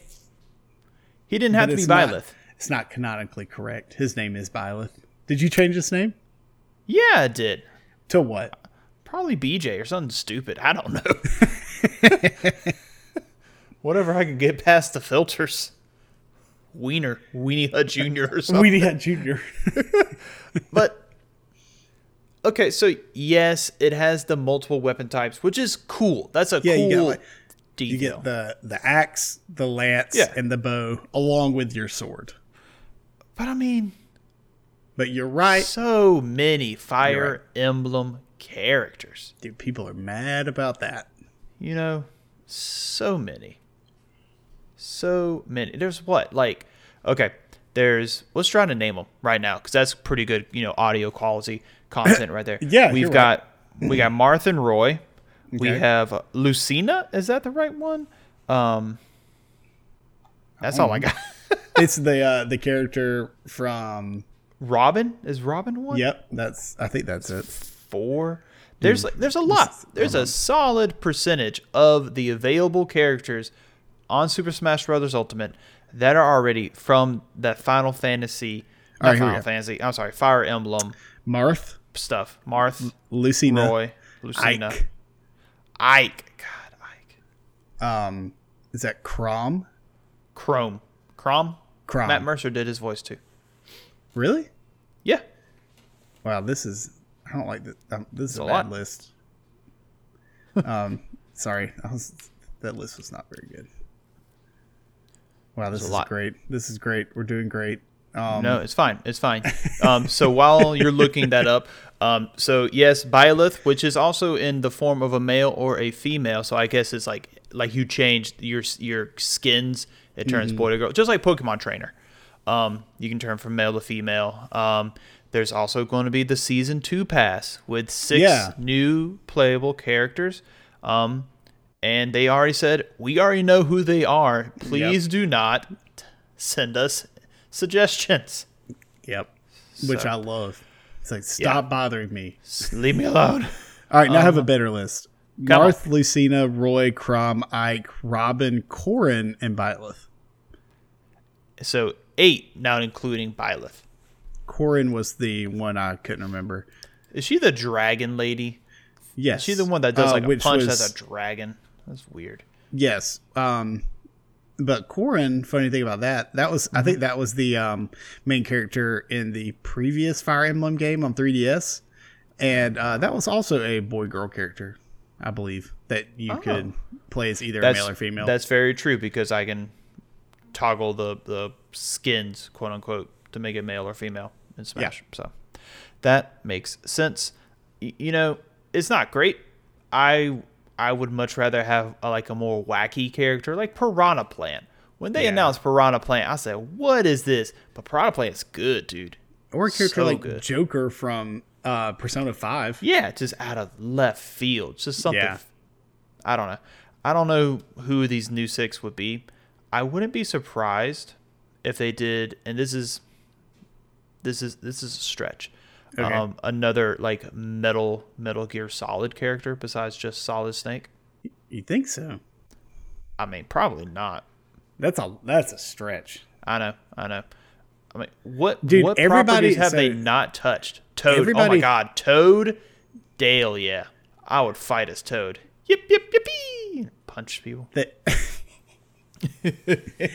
He didn't have But to be it's not- Byleth. It's not canonically correct. His name is Byleth. Did you change his name Yeah, I did. to what? Probably BJ or something stupid. I don't know. Whatever I can get past the filters. Wiener, Weenie Hut Jr. or something. Weenie Hut Junior. But okay, so yes, it has the multiple weapon types, which is cool. That's a Yeah, cool like detail. you get the the axe, the lance, Yeah. and the bow along with your sword. but I mean, But you're right, so many Fire right. Emblem characters. dude. People are mad about that. You know, so many. So many. There's what? Like, okay, there's, let's try to name them right now because that's pretty good, you know, audio quality content right there. Yeah, We've got, we got Martha and Roy. We have Lucina. Is that the right one? Um, that's all I got. It's the uh, the character from. Robin is Robin one. Yep, that's. I think that's it. four. There's like there's a lot. There's a solid percentage of the available characters on Super Smash Bros. Ultimate that are already from that Final Fantasy, not right, Final. Fantasy. I'm sorry, Fire Emblem Marth, stuff. Marth, Lucina, Roy, Lucina, Ike. Ike. God, Ike. Um, is that Chrom? Chrome, Chrom. Chrom. Matt Mercer did his voice too. Really? Yeah, Wow, this is. I don't like this. Um, this is a, a bad lot. list. um, sorry, I was. That list was not very good. Wow, this a is lot. great. This is great. We're doing great. Um, No, it's fine. It's fine. Um, so while you're looking that up, um, so yes, Byleth, which is also in the form of a male or a female. So I guess it's like like you change your your skins, it turns boy to girl, just like Pokemon Trainer. Um, you can turn from male to female. Um, there's also going to be the season two pass with six Yeah. new playable characters. Um, and they already said we already know who they are. Please do not send us suggestions. Yep. Which I love. It's like stop bothering me. Leave me alone. All right, now I have a better list. Marth, on. Lucina, Roy, Chrom, Ike, Robin, Corrin, and Byleth. So eight now, including Byleth. Corrin was the one I couldn't remember. Is she the dragon lady? Yes, Is she the one that does Uh, like a punch was- as a dragon? That's weird. Yes. Um, but Corrin, funny thing about that, that was I Mm-hmm. think that was the um, main character in the previous Fire Emblem game on 3DS, and uh, that was also a boy girl character, I believe that you could play as either Oh. That's male or female. That's very true because I can toggle the the skins, quote unquote, to make it male or female in Smash. Yeah. So that makes sense. Y- you know, it's not great. I I would much rather have a, like a more wacky character like Piranha Plant. When they Yeah. announced Piranha Plant, I said, "What is this?" But Piranha Plant's good, dude. or a character So like good. Joker from uh, Persona Five. Yeah, just out of left field. Just something. Yeah. I don't know. I don't know who these new six would be. I wouldn't be surprised if they did, and this is this is this is a stretch. Okay. Um, another like metal Metal Gear Solid character besides just Solid Snake. You think so? I mean, probably not. That's a that's a stretch. I know, I know. I mean, what Dude, what everybody- properties have they not touched? Toad. oh my God, Toad. Dale. Yeah, I would fight as Toad. Yip yip yippee. Punch people. They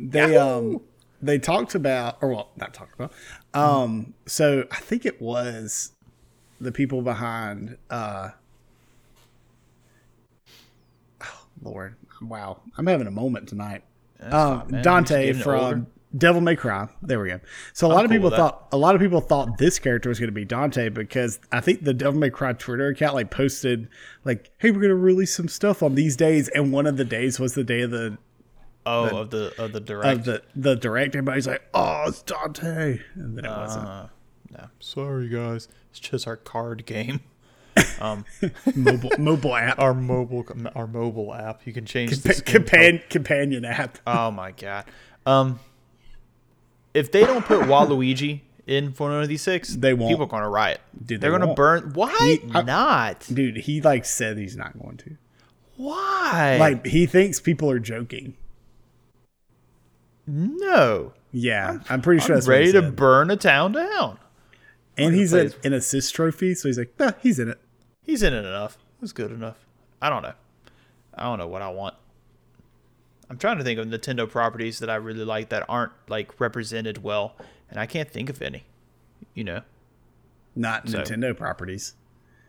they um they talked about or well not talked about um so I think it was the people behind uh oh, Lord wow I'm having a moment tonight um, fine, Dante from. Devil May Cry. There we go. So a lot of cool people that. thought a lot of people thought this character was going to be Dante because I think the Devil May Cry Twitter account like posted like, "Hey, we're going to release some stuff on these days," and one of the days was the day of the Oh, of the of the of direct. the the direct. Everybody's like, "Oh, it's Dante," and then it wasn't. Uh, no, sorry guys, it's just our card game. Um, Mobile mobile app, our mobile our mobile app. You can change the Pa- skin color. compan- companion app. Oh my god. Um, if they don't put Waluigi in of these six, They won't. People are gonna riot. Dude, They're they gonna won't. burn. Why He- I- not? Dude, he like said he's not going to. Why? Like he thinks people are joking. No. Yeah, I'm, pretty sure I'm that's ready to burn a town down. And he's a, plays- an assist trophy, so he's like, nah, he's in it. He's in it enough. It was good enough. I don't know. I don't know what I want. I'm trying to think of Nintendo properties that I really like that aren't like represented well, and I can't think of any. You know? Not So- Nintendo properties.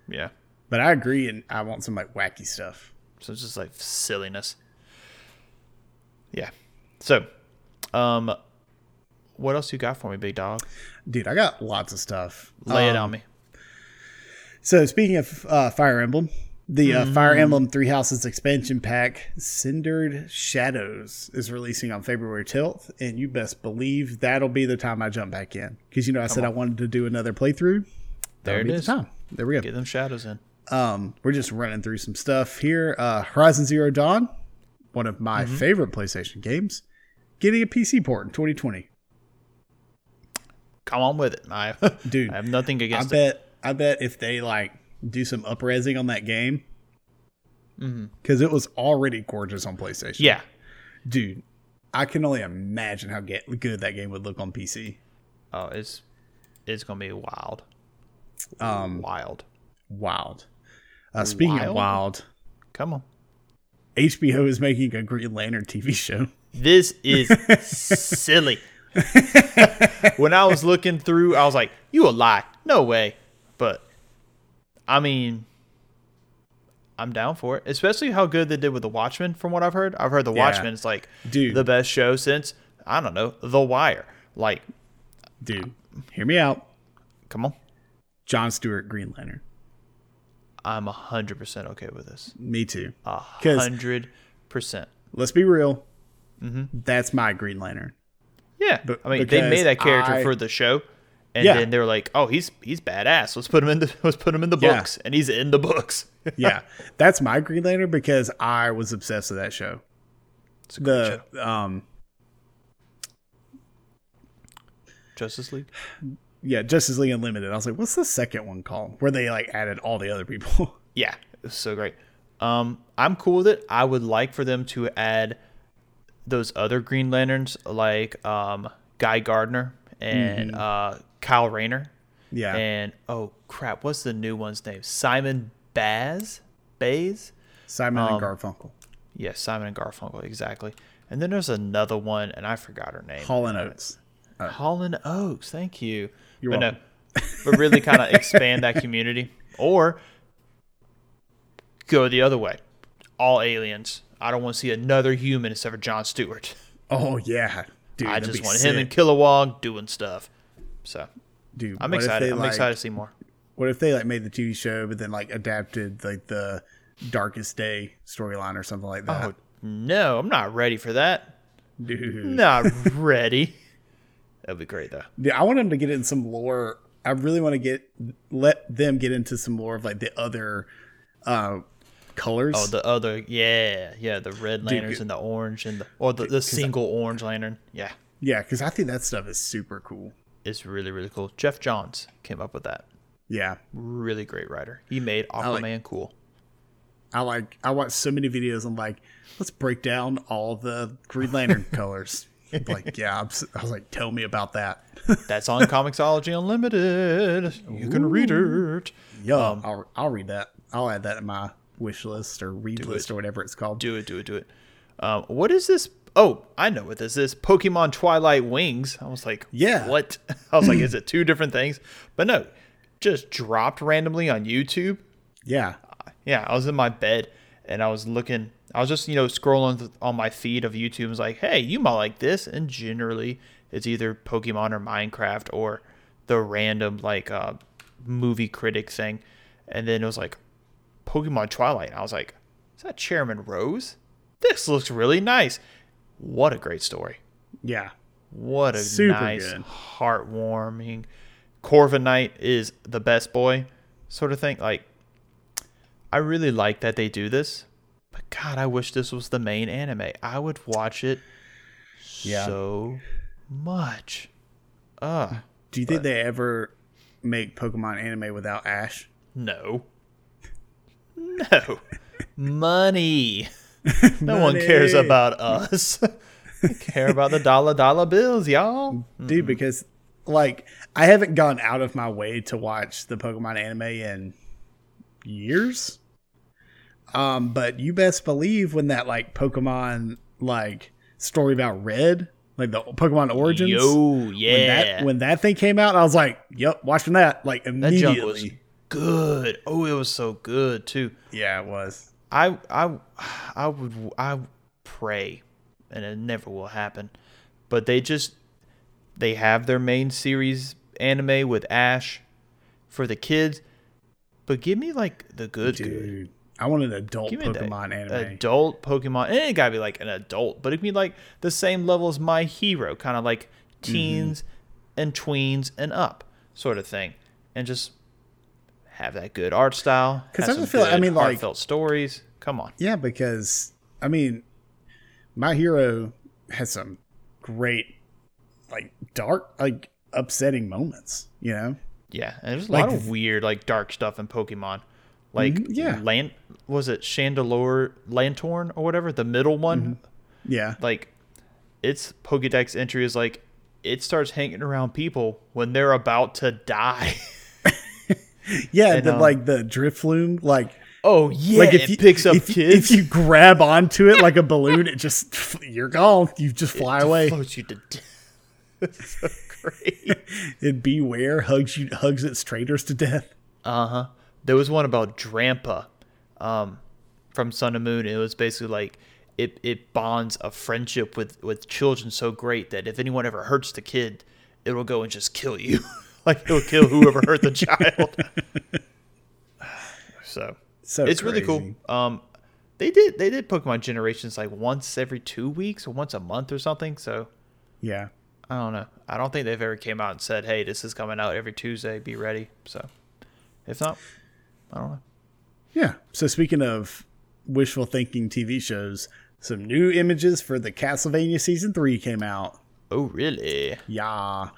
Yeah. But I agree, and I want some like wacky stuff. So it's just like silliness. Yeah. So, um, what else you got for me, big dog? Dude, I got lots of stuff. Lay it Um, on me. So speaking of uh, Fire Emblem, the uh, Fire Mm-hmm. Emblem Three Houses expansion pack, Cindered Shadows, is releasing on February 12th, and you best believe that'll be the time I jump back in because you know I said I wanted to do another playthrough. There it. The time. There we go. Get them shadows in. Um, we're just running through some stuff here. Uh, Horizon Zero Dawn, one of my Mm-hmm. favorite PlayStation games, getting a PC port in 2020. Come on with it. I, Dude, I have nothing I against it. bet. I bet if they like do some upresing on that game, because it was already gorgeous on PlayStation. Mm-hmm. Yeah. dude, I can only imagine how get, good that game would look on PC. Oh, it's it's gonna be wild. Um, Wild. wild. Uh, speaking of Wild? wild, Come on. HBO is making a Green Lantern TV show. This is silly. when I was looking through, I was like, "You a lie? No way!" But I mean, I'm down for it. Especially how good they did with the Watchmen. From what I've heard, I've heard the Yeah. Watchmen is like Dude. the best show since I don't know The Wire. Like, Dude, hear me out. come on, John Stewart Green Lantern. I'm hundred percent okay with this. Me too. A 'Cause- hundred percent. Let's be real. Mm-hmm. That's my Green Lantern. Yeah, But- I mean, they made that character I- for the show, and Yeah. then they were like, "Oh, he's he's badass. Let's put him in the let's put him in the Yeah. books," and he's in the books. Yeah, that's my Green Lantern because I was obsessed with that show. It's a The show. um Justice League. yeah, Justice League Unlimited. I was like, what's the second one called? Where they like added all the other people. Yeah, it was so great. Um, I'm cool with it. I would like for them to add those other Green Lanterns, like um, Guy Gardner and uh, Kyle Rayner. Mm-hmm. yeah. And oh crap, what's the new one's name? Simon Baz, Bays. Simon um, and Garfunkel. Yes, Simon and Garfunkel, exactly. And then there's another one, and I forgot her name. Hall and Oates. Holland Oaks. Thank you. You're but welcome. no, but really kind of expand that community, or go the other way. All aliens. I don't want to see another human except for John Stewart. Oh yeah, dude. I just want sick. him and Kilowog doing stuff. So Dude, I'm excited. I'm like- excited to see more. What if they like made the TV show, but then like adapted like the Darkest Day storyline or something like that? Oh no, I'm not ready for that. Dude, Not ready. That'd be great though. Yeah, I want them to get in some lore. I really want to get let them get into some lore of like the other uh colors. Oh, the other, yeah, yeah, the red lanterns and the orange and the or the, the single orange lantern. Yeah, yeah, because I think that stuff is super cool. it's really really cool. Geoff Johns came up with that. Yeah, Really great writer. He made like- Aquaman cool. I like. I watch so many videos. I'm like, let's break down all the Green Lantern colors. like, yeah, I'm, I was like, tell me about that. That's on Comixology Unlimited. You can read it. Yeah, Um, I'll I'll read that. I'll add that in my wish list or read list or whatever it's called. Do it, do it, do it. Um, what is this? Oh, I know what this is. Pokemon Twilight Wings. I was like, Yeah. What? I was like, is it two different things? But no, just dropped randomly on YouTube. Yeah, Yeah, I was in my bed and I was looking. I was just you know scrolling th- on my feed of YouTube. and was like, hey, you might like this. And generally, it's either Pokemon or Minecraft or the random like uh, movie critic thing. And then it was like Pokemon Twilight. And I was like, is that Chairman Rose? This looks really nice. What a great story. yeah, What a Super nice, good. heartwarming. Corviknight is the best boy, sort of thing. Like, I really like that they do this, but God, I wish this was the main anime. I would watch it Yeah. so much. Uh, Do you think they ever make Pokemon anime without Ash? no. No. Money. No one cares about us. They care about the dollar dollar bills, y'all. dude because like i haven't gone out of my way to watch the pokemon anime in years um but you best believe when that like pokemon like story about red like the pokemon origins Yo, when yeah. that when that thing came out i was like yep watching that like That immediately junk was good. Oh, it was so good too. yeah it was I I I would I pray, and it never will happen. But they just they have their main series anime with Ash for the kids. But give me like the good good. dude i want an adult pokemon anime adult Pokemon. And it gotta be like an adult, but it can be like the same level as My Hero, kind of like Mm-hmm. teens and tweens and up sort of thing, and just have that good art style. Because I just feel- I mean, like- heartfelt stories. Come on, Yeah, because I mean, my hero has some great, like dark, like upsetting moments. You know, yeah. And there's a Like- lot of weird, like dark stuff in Pokemon. Like, Mhm, yeah. Lan- was it Chandelure Lantorn or whatever? The middle one, Mm-hmm. yeah, like its Pokedex entry is like it starts hanging around people when they're about to die. yeah. and, the, um, like the Drifloon, like Oh yeah, like if it you picks up if, kids. if you grab onto it like a balloon, it just you're gone. You just fly it away. floats you to death. So great. And Bewear hugs you hugs its traitors to death. Uh huh. There was one about Drampa, um, from Sun and Moon. It was basically like it it bonds a friendship with with children so great that if anyone ever hurts the kid, it will go and just kill you. Like it'll kill whoever hurt the child. so So it's really cool. Um, they did they did Pokemon Generations like once every two weeks or once a month or something. So Yeah. I don't know. I don't think they've ever came out and said, "Hey, this is coming out every Tuesday. Be ready." So if not, I don't know. Yeah. So speaking of wishful thinking TV shows, some new images for the Castlevania season three came out. Oh, really? Yeah.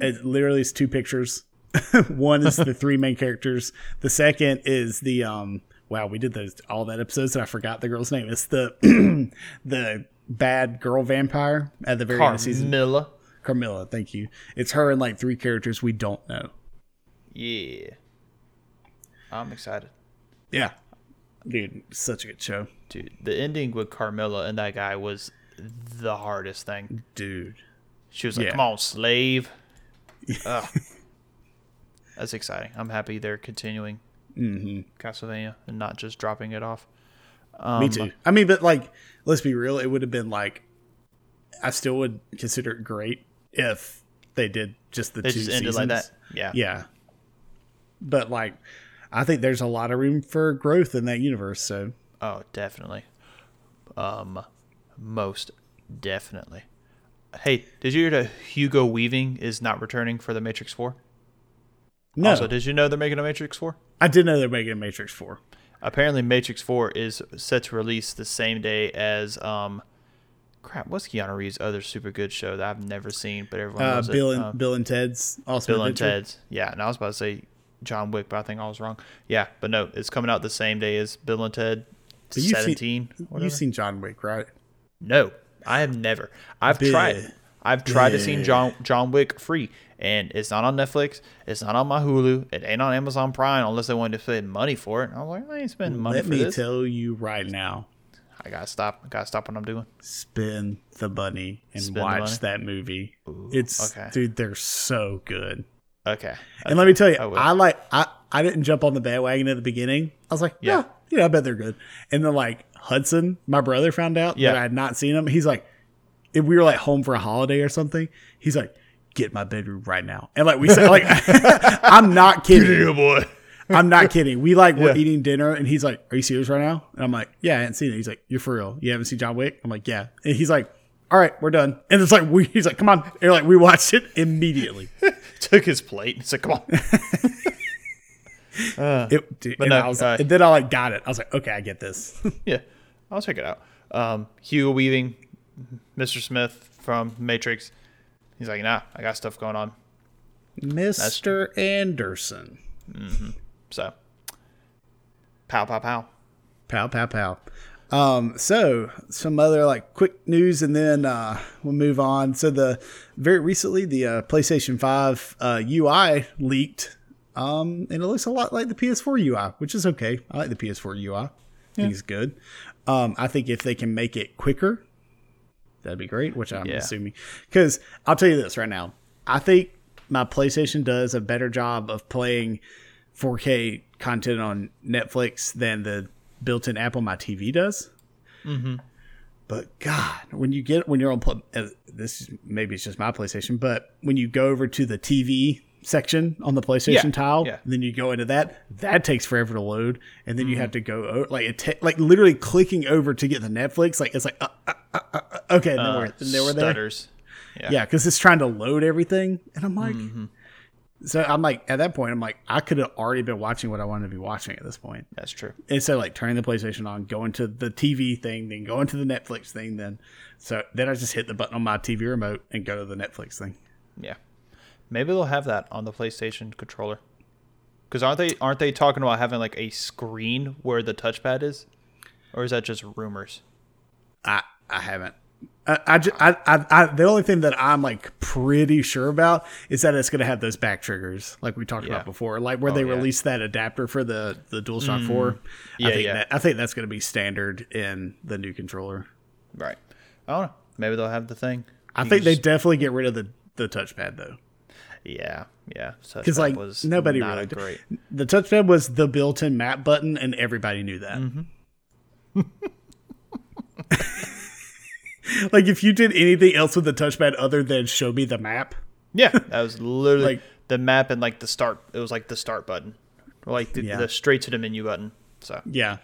It literally is two pictures. One is the three main characters. The second is the um wow, we did those all that episodes and I forgot the girl's name. It's the the bad girl vampire at the very end of season. Carmilla. Carmilla, thank you. It's her and like three characters we don't know. Yeah. I'm excited. Yeah. Dude, such a good show. Dude, the ending with Carmilla and that guy was the hardest thing. Dude. She was like, Yeah. "Come on, slave." Ugh. That's exciting. I'm happy they're continuing Castlevania and not just dropping it off. Um, Me too. I mean, but like, let's be real. It would have been like, I still would consider it great if they did just the two just ended seasons. like that. Yeah. Yeah. But like, I think there's a lot of room for growth in that universe. So Oh, definitely. Um, most definitely. Hey, did you hear that Hugo Weaving is not returning for the Matrix Four? No, Also, did you know they're making a Matrix Four? I did know they're making a Matrix Four. Apparently, Matrix Four is set to release the same day as um, crap. What's Keanu Reeves' other super good show that I've never seen, but everyone Uh, Bill it? and Uh, Bill and Ted's awesome Bill and Ted's. Yeah, and I was about to say John Wick, but I think I was wrong. Yeah, but no, it's coming out the same day as Bill and Ted. But you've seen- Seventeen. whatever. You've seen John Wick, right? No, I have never. I've tried. I've tried to see John John Wick free, and it's not on Netflix. It's not on my Hulu. It ain't on Amazon Prime unless they wanted to spend money for it. And I was like, I ain't spending money Let for this. Let me tell you right now, I gotta stop. I gotta stop what I'm doing. spin the bunny and the watch money? that movie. it's okay. dude, they're so good. Okay. And let me tell you, I. I, like I I didn't jump on the bandwagon at the beginning. I was like, yeah, Yeah. yeah, I bet they're good. And then like Hudson, my brother found out Yeah. that I had not seen him, He's like, if we were like home for a holiday or something, he's like, get in my bedroom right now. And like we said, like I'm not kidding. boy. I'm not kidding. We like were Yeah. eating dinner and he's like, Are you serious right now? And I'm like, Yeah, I haven't seen it. He's like, You're for real. You haven't seen John Wick? I'm like, Yeah. And he's like, All right, we're done. And it's like we he's like, Come on. And like we watched it immediately. Took his plate and said, "Come on." It, dude, But no, I was, uh, and then I like got it. I was like, okay, I get this. yeah, I'll check it out. Um, Hugo Weaving, Mr. Smith from Matrix. He's like, nah, I got stuff going on. Mr. Anderson. So, pow, pow, pow. Pow pow pow. Um, so some other like quick news, and then uh, we'll move on. So the very recently the uh, PlayStation Five uh, UI leaked, um, and it looks a lot like the PS4 UI, which is okay. I like the PS4 UI. I think it's good. Um, I think if they can make it quicker, that'd be great. Which I'm Yeah. assuming, because I'll tell you this right now, I think my PlayStation does a better job of playing 4K content on Netflix than the built-in app on my TV does. Mm-hmm. But God, when you get when you're on uh, this, maybe it's just my PlayStation, but when you go over to the TV section on the PlayStation Yeah, tile, yeah. then you go into that. That takes forever to load, and then you Mm-hmm. have to go o- like it ta- like literally clicking over to get the Netflix. Like it's like uh, uh, uh, uh, okay, then Uh, we're then we're there. stutters. Yeah. Yeah, because it's trying to load everything, and I'm like, Mm-hmm. so I'm like, at that point, I'm like, I could have already been watching what I wanted to be watching at this point. That's true. Instead of like turning the PlayStation on, going to the TV thing, then going to the Netflix thing, then so then I just hit the button on my TV remote and go to the Netflix thing. Yeah. Maybe they'll have that on the PlayStation controller. Because aren't they aren't they talking about having like a screen where the touchpad is, or is that just rumors? I I haven't. I, I, ju- I, I, I, the only thing that I'm like pretty sure about is that it's going to have those back triggers, like we talked Yeah. about before, like where Oh, they yeah. Mm. released that adapter for the the DualShock Four. Yeah, I think yeah. That, I think that's going to be standard in the new controller. Right. I don't know. Maybe they'll have the thing. I You think can they definitely get rid of the the touchpad though, Yeah. Yeah. because like was nobody really great. the touchpad was the built-in map button, and everybody knew that. Mm-hmm. like if you did anything else with the touchpad other than show me the map, Yeah, that was literally Like- the map and like the start. It was like the start button, or like the, Yeah. the straight to the menu button. So yeah.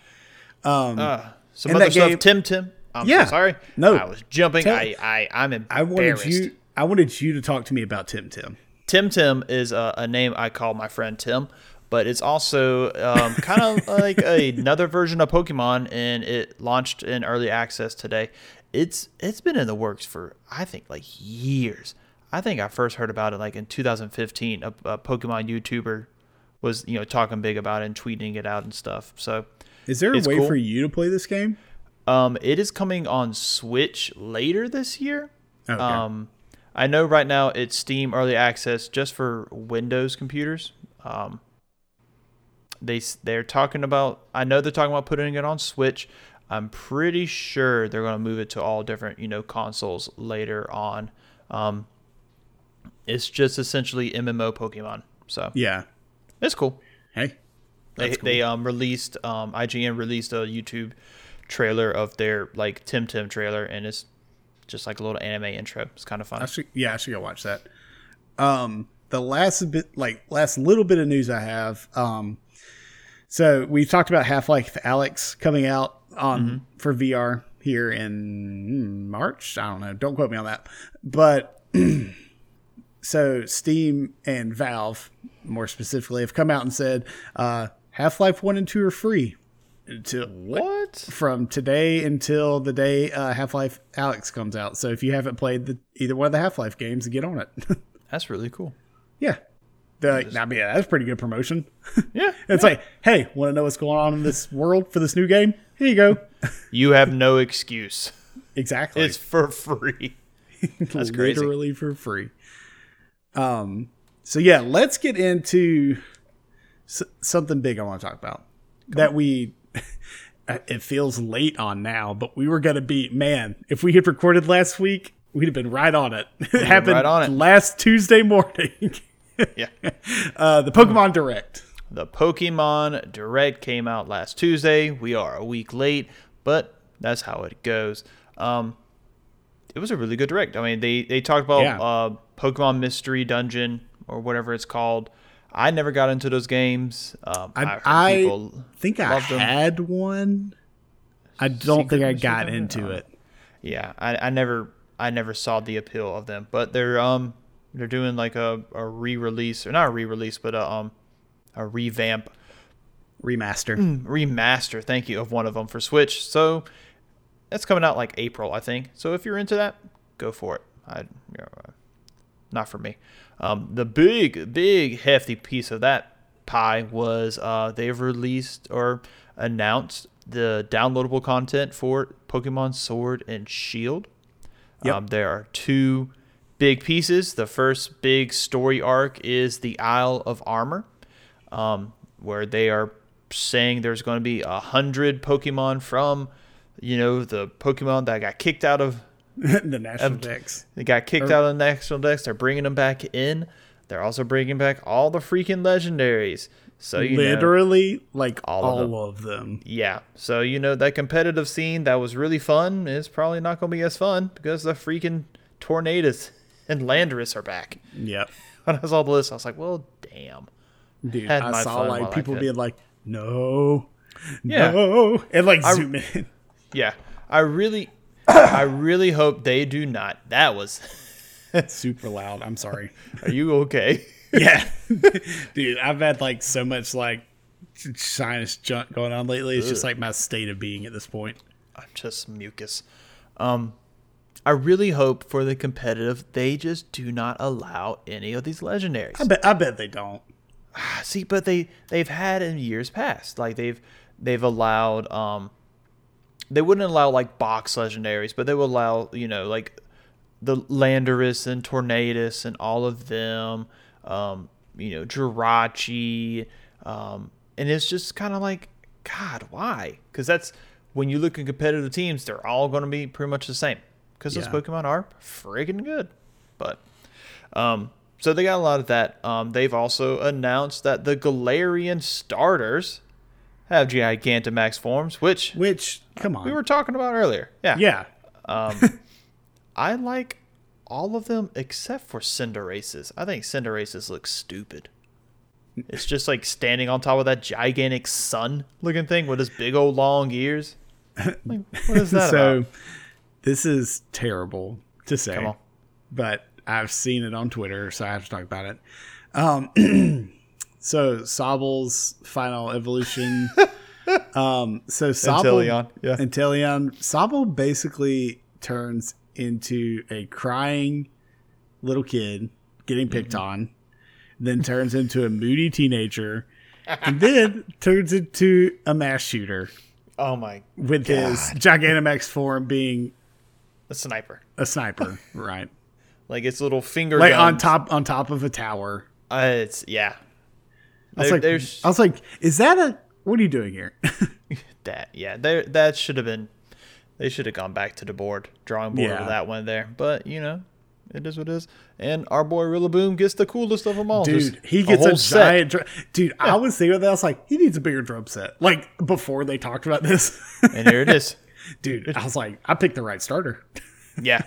Um, uh, some other stuff. game- Tim Tim. I'm Yeah. so sorry. No. I was jumping. Tell- I I I'm I embarrassed. wanted you. I wanted you to talk to me about Tim Tim. Tim Tim is a, a name I call my friend Tim, but it's also um, kind of like another version of Pokemon, and it launched in early access today. It's it's been in the works for I think like years. I think I first heard about it like in 2015. A, a Pokemon YouTuber was you know talking big about it and tweeting it out and stuff. So Is there a way cool. for you to play this game? um, it is coming on Switch later this year. Okay. Um, I know right now it's Steam Early Access just for Windows computers. Um, they they're talking about. I know they're talking about putting it on Switch. I'm pretty sure they're going to move it to all different you know consoles later on. Um, it's just essentially MMO Pokemon, so yeah. it's cool. Hey. They cool. they um released um IGN released a YouTube trailer of their like Tim Tim trailer, and it's just like a little anime intro. It's kind of fun. I should. Yeah, I should go watch that. Um, the last bit, like last little bit of news I have. Um, so we talked about Half Life Alyx coming out on for VR. here in March. I don't know. Don't quote me on that. But so Steam and Valve, more specifically, have come out and said uh, Half Life One and Two are free until What? from today until the day uh, Half Life Alyx comes out. So if you haven't played the, either one of the Half Life games, get on it. That's really cool. yeah. They're like, I mean, yeah, that's pretty good promotion. Yeah. it's like, hey, want to know what's going on in this world for this new game? Here you go. You have no excuse. exactly. It's for free. That's crazy. literally for free. Um. So yeah, let's get into s- something big I want to talk about that we. It feels late on now, but we were gonna be man. If we had recorded last week, we'd have been right on it. It happened right on it. last Tuesday morning. Yeah. uh, the Pokemon Direct. The Pokemon Direct came out last Tuesday. We are a week late, but that's how it goes. Um, it was a really good Direct. I mean, they they talked about Yeah. uh, Pokemon Mystery Dungeon or whatever it's called. I never got into those games. Um, I, I people think I loved them. had one. I don't think I got into it. Yeah, I, I never I never saw the appeal of them, but they're um they're doing like a, a re-release or not a re-release, but a um a revamp Remaster. remaster, thank you, of one of them for Switch. So that's coming out like April, I think. So if you're into that, go for it. I, you know, not for me. Um, the big, big, hefty piece of that pie was uh, they've released or announced the downloadable content for Pokemon Sword and Shield. Yep. Um, there are two big pieces. The first big story arc is the Isle of Armor, um, where they are saying there's going to be a hundred Pokemon from, you know, the Pokemon that got kicked out of the National Um, Dex. they got kicked out of the National Dex. They're bringing them back in. They're also bringing back all the freaking legendaries. So you know, Literally, like All all, of of, them. them. yeah. So you know that competitive scene that was really fun is probably not going to be as fun because the freaking Tornadus and Landorus are back. Yep. When I saw the list, I was like, well, damn. Dude, I saw fun while I like people being like, no, Yeah. no, and like I- zoom in. Yeah. I really, I really hope they do not. That was. Super loud. I'm sorry. Are you okay? yeah, dude, I've had like so much like sinus junk going on lately. It's just like my state of being at this point. I'm just mucus. Um, I really hope for the competitive they just do not allow any of these legendaries. I bet. I bet they don't. See, but they they've had in years past. Like they've they've allowed um they wouldn't allow like box legendaries, but they would allow, you know, like the Landorus and Tornadus and all of them, um, you know, Jirachi, um, and it's just kind of like, God, why? Because that's when you look at competitive teams, they're all going to be pretty much the same because Yeah. those Pokemon are friggin' good. But um, so they got a lot of that. Um, they've also announced that the Galarian starters have Gigantamax forms, which Which, come on, we were talking about earlier. Yeah. yeah, I like all of them except for Cinderaces. I think Cinderaces looks stupid. It's just like standing on top of that gigantic sun looking thing with his big old long ears. Like, what is that so about? this is terrible to say, Come on. but I've seen it on Twitter, so I have to talk about it. Um, so Sobble's final evolution. um, so Sobble, Inteleon, yeah. Inteleon, Sobble basically turns into a crying little kid getting picked Mm-hmm. on, then turns into a moody teenager, and then turns into a mass shooter Oh my, with his Gigantamax form being a sniper. a sniper, right? Like its little finger Like on top on top of a tower. Uh, it's yeah. I was like, I was like, is that a? What are you doing here? that. Yeah, there that should have been. They should have gone back to the board, drawing board Yeah. with that one there. But you know, it is what it is. And our boy Rillaboom gets the coolest of them all. Dude, Just he gets a, set. giant. Dr- Dude, I was thinking of that. I was like, he needs a bigger drum set. Like before they talked about this. and here it is. Dude, I was like, I picked the right starter. Yeah,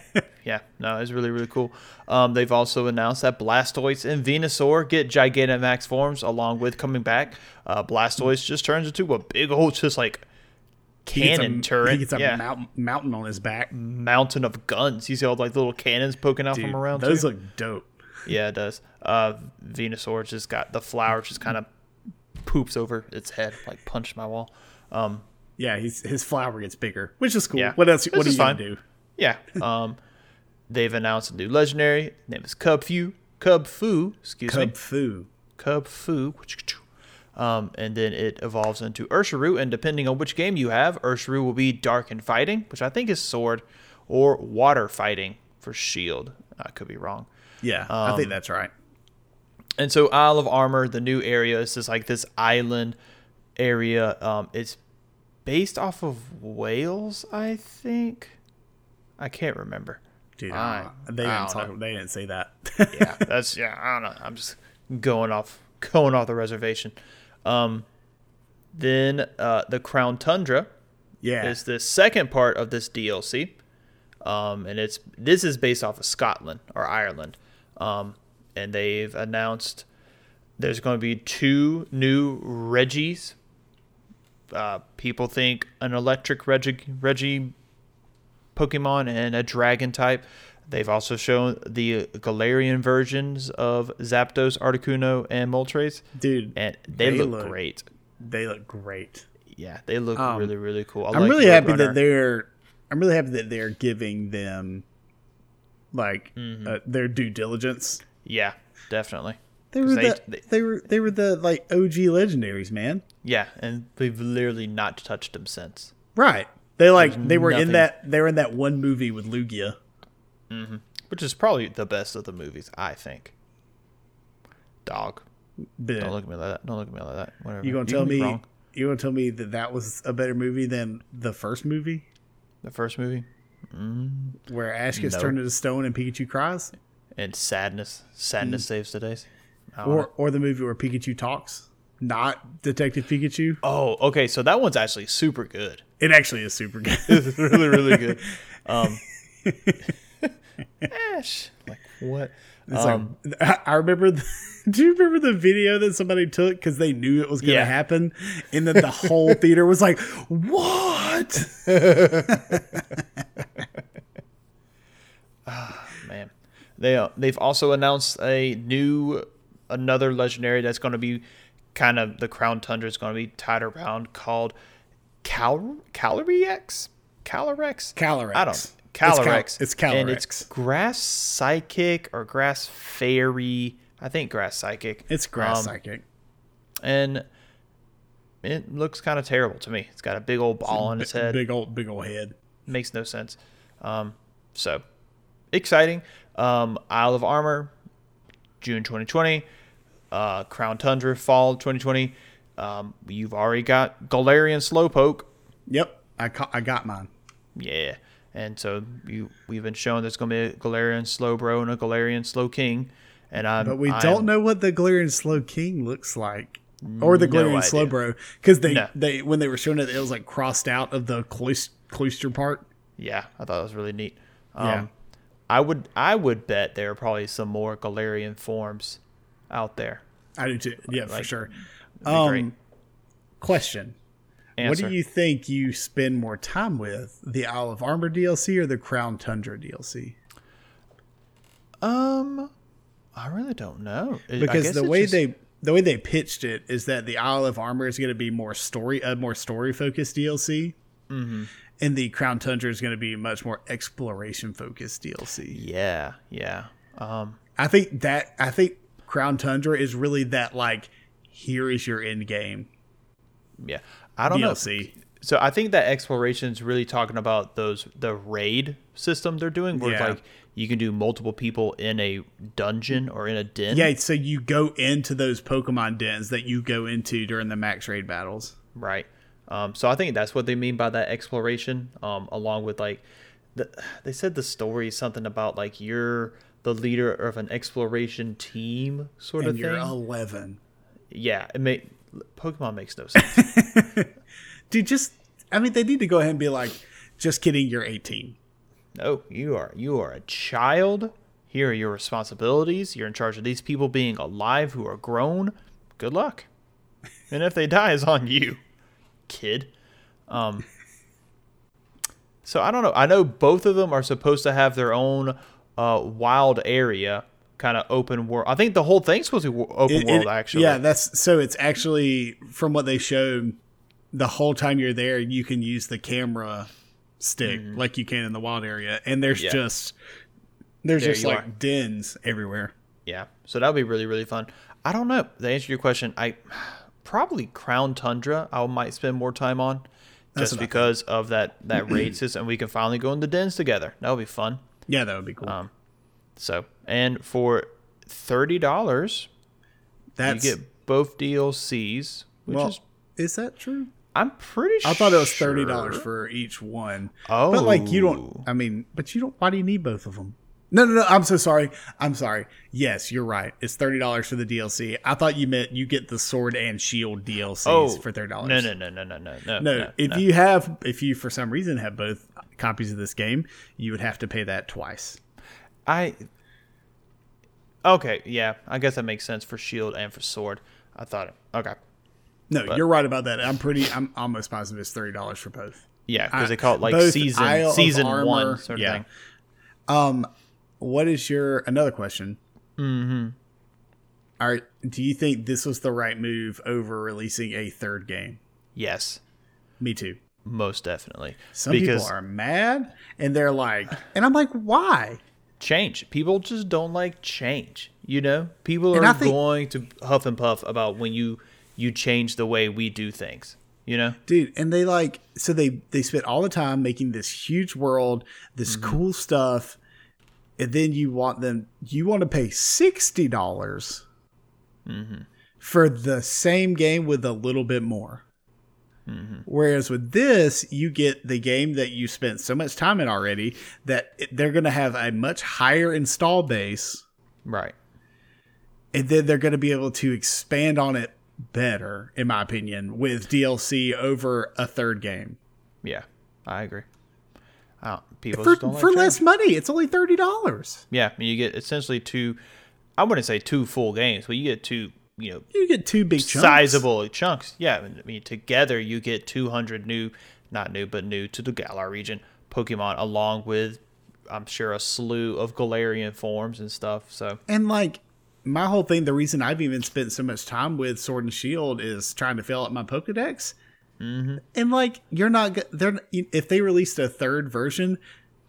yeah. No, it's really really cool. Um, they've also announced that Blastoise and Venusaur get Gigantamax forms along with coming back. Uh, Blastoise just turns into a big old, just like He gets a- cannon turret. He gets a yeah. mountain, mountain on his back. mountain of guns. You see all like little cannons poking out Dude, from around. those too? look dope. yeah, it does. Uh, Venusaur just got the flower just kind of poops over its head, like punched my wall. Um, Yeah, he's, his flower gets bigger, which is cool. Yeah. What else? This What is you fine. do? Yeah. Um, they've announced a new legendary. Name is Kubfu. Cub Fu. Excuse me. Kubfu. Cub Fu. Um, and then it evolves into Urshifu, and depending on which game you have, Urshifu will be Dark and Fighting, which I think is Sword, or Water Fighting for Shield. I could be wrong. Yeah, I Um, think that's right. And so Isle of Armor, the new area, is just like this island area. Um, it's based off of Wales, I think. I can't remember. Dude, I- I they I didn't don't talk. know. They didn't say that. yeah, that's yeah. I don't know. I'm just going off going off the reservation. Um, then uh, the Crown Tundra yeah, is the second part of this DLC, um, and it's this is based off of Scotland or Ireland, um, and they've announced there's going to be two new Regis. Uh, people think an electric Regi, Regi Pokemon and a dragon type. They've also shown the Galarian versions of Zapdos, Articuno, and Moltres, dude, and they, They look, look- great. they look great. Yeah, they look Um, really, really cool. I I'm like really happy Roadrunner. that they're. I'm really happy that they're giving them, like, Mm-hmm. uh, their due diligence. Yeah, definitely. They were they- the, they- they were they were the like OG legendaries, man. Yeah, and we've literally not touched them since. Right. They like There's they were in that they were in that one movie with Lugia. Mm-hmm. Which is probably the best of the movies, I think. Dog. The- Don't look at me like that. Don't look at me like that. Whatever. you gonna can tell me wrong. you gonna tell me that that was a better movie than the first movie the first movie mm. where Ash gets No. turned into stone and Pikachu cries, and sadness. Sadness mm. saves the days. Or know. or the movie where Pikachu talks, not Detective Pikachu. oh, okay. So that one's actually super good. It actually is super good. It's really, really good. Um, Ash, like what? It's Um, like, I remember. The, do you remember the video that somebody took because they knew it was going to Yeah. happen, and then the whole theater was like, "What?" man. They uh, they've also announced a new another legendary that's going to be kind of the crown tundra is going to be tied around called Cal Calorex Calorex Calyrex. I don't It's Cal- Calorex and it's grass psychic or grass fairy I think grass psychic It's grass Um, psychic. and it looks kind of terrible to me it's got a big old ball on its B- head Big old, big old head. makes no sense. Um, so exciting. Um, Isle of Armor, June 2020. Uh, Crown Tundra, fall 2020. Um, you've already got Galarian Slowpoke. Yep, I ca- I got mine. Yeah. And so you we've been shown there's going to be a Galarian Slowbro and a Galarian Slowking. And I'm, But we I'm- don't know what the Galarian Slowking looks like, or the Galarian idea. Slowbro, because they No. they when they were showing it, it was like crossed out of the clois- cloister part. Yeah, I thought it was really neat. Um, Yeah. I would I would bet there are probably some more Galarian forms out there. I do too. Yeah, for sure. Great. Um, question: What do you think you spend more time with, the Isle of Armor DLC or the Crown Tundra DLC? Um, I really don't know. Because the way just- they the way they pitched it is that the Isle of Armor is going to be more story a more story focused DLC, Mm-hmm. and the Crown Tundra is going to be much more exploration focused DLC. yeah, yeah. Um, I think that I think Crown Tundra is really that like here is your end game yeah. I don't know. DLC. So I think that exploration is really talking about those the raid system they're doing, where Yeah. like you can do multiple people in a dungeon or in a den. Yeah, so you go into those Pokemon dens that you go into during the max raid battles. Right. Um, so I think that's what they mean by that exploration. Um, along with like, the, they said the story is something about like you're the leader of an exploration team sort And of you're thing. 11. yeah, it may Pokemon makes no sense. Dude, just I mean they need to go ahead and be like just kidding, you're 18. no, you are you are a child. Here are your responsibilities. You're in charge of these people being alive who are grown. Good luck. And if they die, it's on you, kid. Um, So I don't know. I know both of them are supposed to have their own uh, wild area, kind of open world. I think the whole thing's supposed to be open It- world, it- actually. Yeah, that's so it's actually from what they showed the whole time you're there, you can use the camera stick like you can in the wild area, and there's Mm-hmm. Yeah. just there's There just like are. dens everywhere. Yeah. So that would be really, really fun. I don't know. To answer your question, I probably Crown Tundra. I might spend more time on That's just because of that that raid system. We can finally go in the dens together. That would be fun. Yeah, that would be cool. Um, So, and for thirty dollars, you get both DLCs, which well, is is that true? I'm pretty. Sure I thought it was thirty dollars sure. for each one. Oh, But like you don't. I mean, but you don't. Why do you need both of them? No, no, no. I'm so sorry. I'm sorry. Yes, you're right. It's thirty dollars for the DLC. I thought you meant you get the sword and shield DLCs Oh, for thirty dollars. No, no, no, no, no, no, no. No, if no. you have, if you for some reason have both copies of this game, you would have to pay that twice. I. Okay, yeah, I guess that makes sense for shield and for sword. I thought it. Okay, No, you're right about that. I'm pretty. I'm almost positive it's thirty dollars for both. yeah, because they call it like season Isle season Armor- one sort of yeah. thing. Um, what is your another question? Mm-hmm. Are do you think this was the right move over releasing a third game? Yes, Me too. Most definitely. Some because people are mad and they're like, and I'm like, why? change. People just don't like change. You know, people And are think- going to huff and puff about when you you change the way we do things. You know, dude and they like so they they spent all the time making this huge world this Mm-hmm. cool stuff and then you want them you want to pay $60 Mm-hmm. for the same game with a little bit more Mm-hmm. whereas with this you get the game that you spent so much time in already that they're going to have a much higher install base right? and then they're going to be able to expand on it better in my opinion with dlc over a third game Yeah, I agree. I people for, like for less money. It's only thirty dollars. Yeah, I mean, you get essentially two. I wouldn't say two full games, but you get two. You know, You get two big sizable chunks. Yeah, I mean, together you get 200 new, not new, but new to the Galar region Pokemon, along with, I'm sure, a slew of Galarian forms and stuff. So, And like my whole thing, the reason I've even spent so much time with Sword and Shield is trying to fill up my Pokedex. Mm-hmm. And like you're not, they're if they released a third version,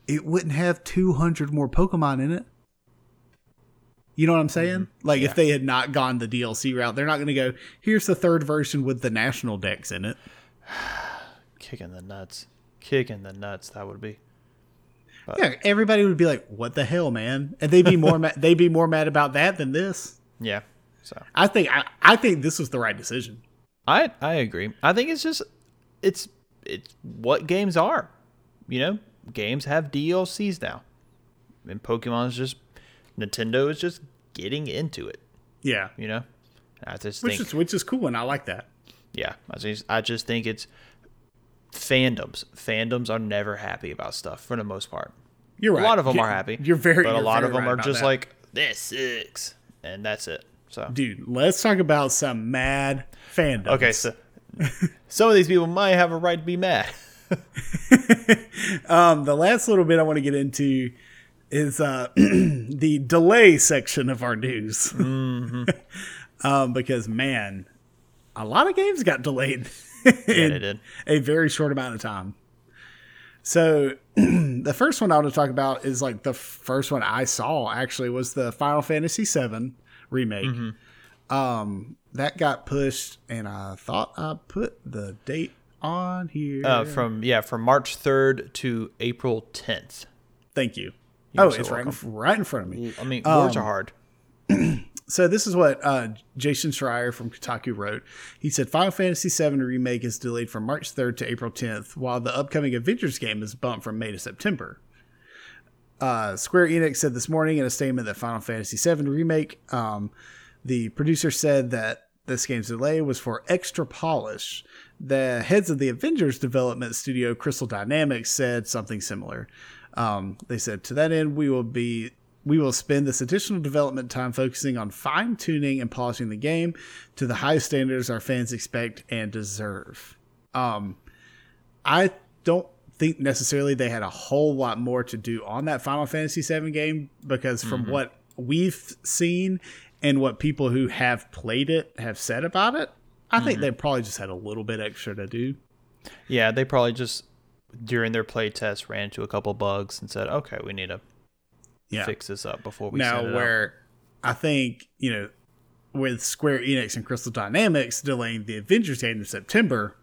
it wouldn't have two hundred more Pokemon in it. You know what I'm saying? Mm-hmm. Like if they had not gone the DLC route, they're not going to go. Here's the third version with the National Dex in it. kicking the nuts. Kicking the nuts, that would be. Yeah, everybody would be like, "What the hell, man?" And they'd be more ma- they'd be more mad about that than this. Yeah. So, I think I, I think this was the right decision. I I agree. I think it's just it's it's what games are. You know, games have DLCs now. And Pokemon's just Nintendo is just getting into it, Yeah, you know? I just which think is which is cool, and I like that. yeah, I just I just think it's fandoms. Fandoms are never happy about stuff for the most part. You're right. A lot of them You- are happy. You're very, but a you're lot of them right are just that. like this sucks, and that's it. So dude. Let's talk about some mad fandoms. okay, so some of these people might have a right to be mad. um, the last little bit I want to get into is uh, the delay section of our news, Mm-hmm. um, because man, a lot of games got delayed. in a very short amount of time. So the first one I want to talk about is like the first one I saw actually was the Final Fantasy VII remake. Mm-hmm. Um, that got pushed, and I thought I put the date on here. Uh, from yeah, from March third to April tenth. Thank you. You're oh, so it's right in, right in front of me. I mean, words are Um, hard. So this is what uh, Jason Schreier from Kotaku wrote. He said Final Fantasy VII remake is delayed from March 3rd to April 10th, while the upcoming Avengers game is bumped from May to September. Uh, Square Enix said this morning in a statement that Final Fantasy VII remake, um, the producer said that this game's delay was for extra polish. The heads of the Avengers development studio, Crystal Dynamics, said something similar. Um, they said to that end, we will be we will spend this additional development time focusing on fine tuning and polishing the game to the high standards our fans expect and deserve. Um, I don't think necessarily they had a whole lot more to do on that Final Fantasy VII game because from Mm-hmm. what we've seen and what people who have played it have said about it, I Mm-hmm. think they probably just had a little bit extra to do. Yeah, they probably just during their play test ran into a couple bugs and said, "Okay, we need to Yeah. fix this up before we now it out." where I think you know with Square Enix and Crystal Dynamics delaying the Avengers game in September,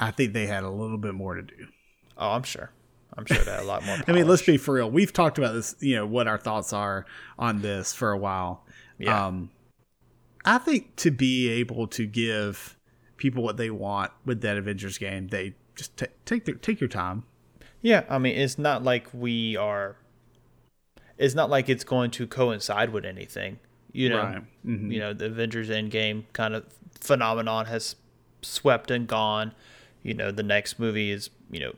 I think they had a little bit more to do. Oh, I'm sure. I'm sure they had a lot more. I mean, let's be for real. We've talked about this, you know, what our thoughts are on this for a while. Yeah. Um, I think to be able to give people what they want with that Avengers game, they just ta take their, take your time. Yeah, I mean, it's not like we are. It's not like it's going to coincide with anything. You know, Right. Mhm. you know, the Avengers Endgame kind of phenomenon has swept and gone. You know, the next movie is, you know,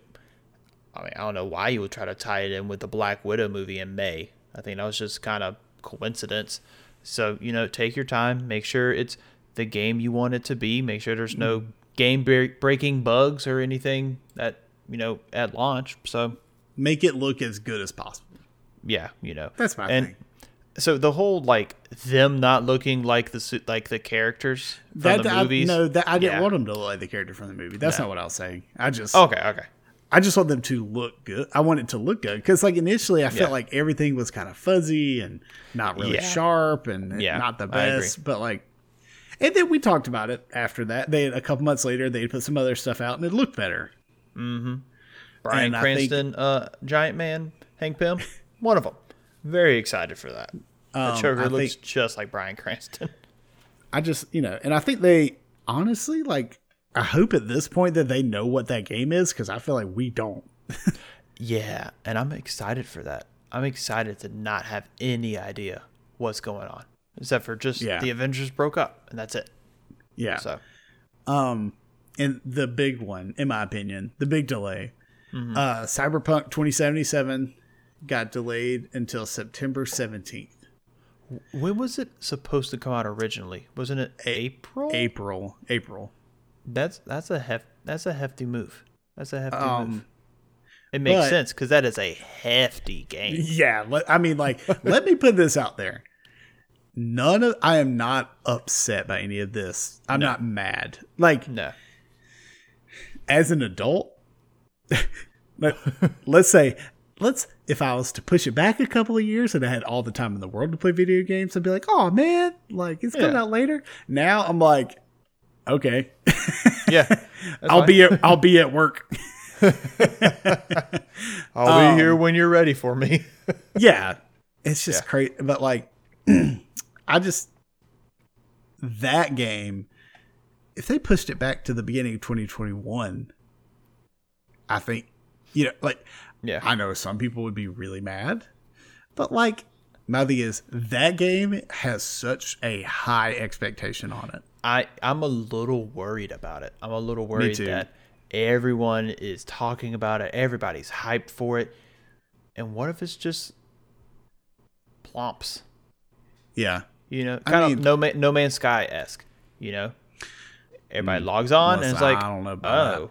I mean, I don't know why you would try to tie it in with the Black Widow movie in May. I think that was just kind of coincidence. So, you know, take your time, make sure it's the game you want it to be, make sure there's no game breaking bugs or anything that, you know, at launch. So, Make it look as good as possible. yeah, you know. That's my and thing. so the whole like them not looking like the like the characters from That the I, movies. no, that I didn't Yeah. want them to look like the character from the movie. That's not what I was saying. I just oh, Okay, okay. I just want them to look good. I want it to look good because, like, initially I felt like everything was kind of fuzzy and not really Yeah. sharp and Yeah, not the best. But like, and then we talked about it after that. They a couple months later they put some other stuff out and it looked better. Bryan And I think- Cranston, uh, Giant Man, Hank Pym, one of them. Very excited for that. The Um, Joker looks think- just like Bryan Cranston. I just you know, and I think they honestly like. I hope at this point that they know what that game is because I feel like we don't. yeah, and I'm excited for that. I'm excited to not have any idea what's going on, except for just Yeah. the Avengers broke up, and that's it. Yeah. So Um, and the big one, in my opinion, the big delay, Mm-hmm. uh, Cyberpunk 2077 got delayed until September 17th, when was it supposed to come out originally? Wasn't it April? April. April. That's that's a hef that's a hefty move. That's a hefty move. Um, It makes but- sense because that is a hefty game. yeah. I mean, like, let me put this out there. None of I am not upset by any of this. I'm not mad. Like, No. as an adult, let, let's say, let's if I was to push it back a couple of years and I had all the time in the world to play video games, I'd be like, oh man, like it's coming Yeah. out later. Now I'm like, okay, Yeah. I'll fine. be at, I'll be at work. I'll um, be here when you're ready for me. yeah, it's just Yeah. crazy. But like, I just that game. If they pushed it back to the beginning of 2021, I think you know, like yeah. I know some people would be really mad, but like my thing is that game has such a high expectation on it. I I'm a little worried about it. I'm a little worried that everyone is talking about it. Everybody's hyped for it. And what if it's just plumps? Yeah, You know, I kind mean- of no man, no Man's Sky esque. You know, everybody logs on and it's like, I don't know about oh,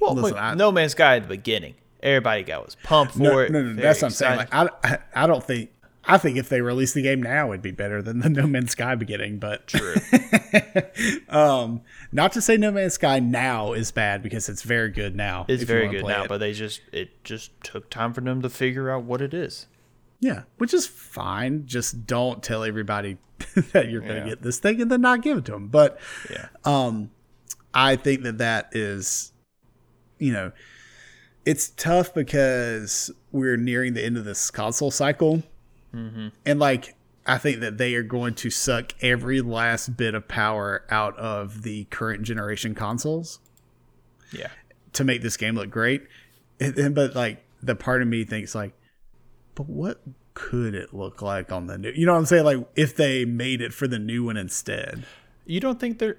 well, Listen, wait, I- No Man's Sky at the beginning, everybody got was pumped for no, it. no, no, very that's what I'm saying. Like I, I don't think. I think if they release the game now, it'd be better than the No Man's Sky beginning. But True. um, not to say No Man's Sky now is bad because it's very good now. It's very good now, it. but they just it just took time for them to figure out what it is. Yeah, which is fine. Just don't tell everybody that you're going to Yeah. get this thing and then not give it to them. But Yeah. um, I think that that is, you know, it's tough because we're nearing the end of this console cycle, and like I think that they are going to suck every last bit of power out of the current generation consoles Yeah. to make this game look great. And- but like the part of me thinks like, but what could it look like on the new? You know what I'm saying? Like if they made it for the new one instead. You don't think they're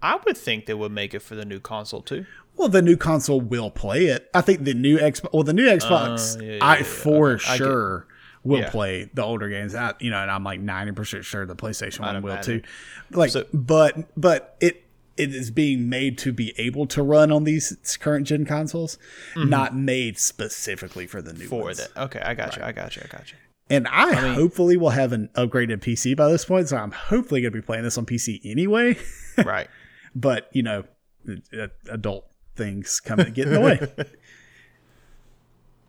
I would think they would make it for the new console too. Well, the new console will play it. I think the new Xbox. Well, the new Xbox, Uh, yeah, yeah, I yeah, for okay. I sure will Yeah. play the older games. I, you know, and I'm like ninety percent sure the PlayStation I'd One will imagine. too. Like, So- but but it it is being made to be able to run on these current gen consoles, not made specifically for the new Mm-hmm. for ones. that. Okay, I got you. I got you. I got you. And I, hopefully will have an upgraded PC by this point, so I'm hopefully going to be playing this on PC anyway. Right. but you know, uh, adult things come and get in the way.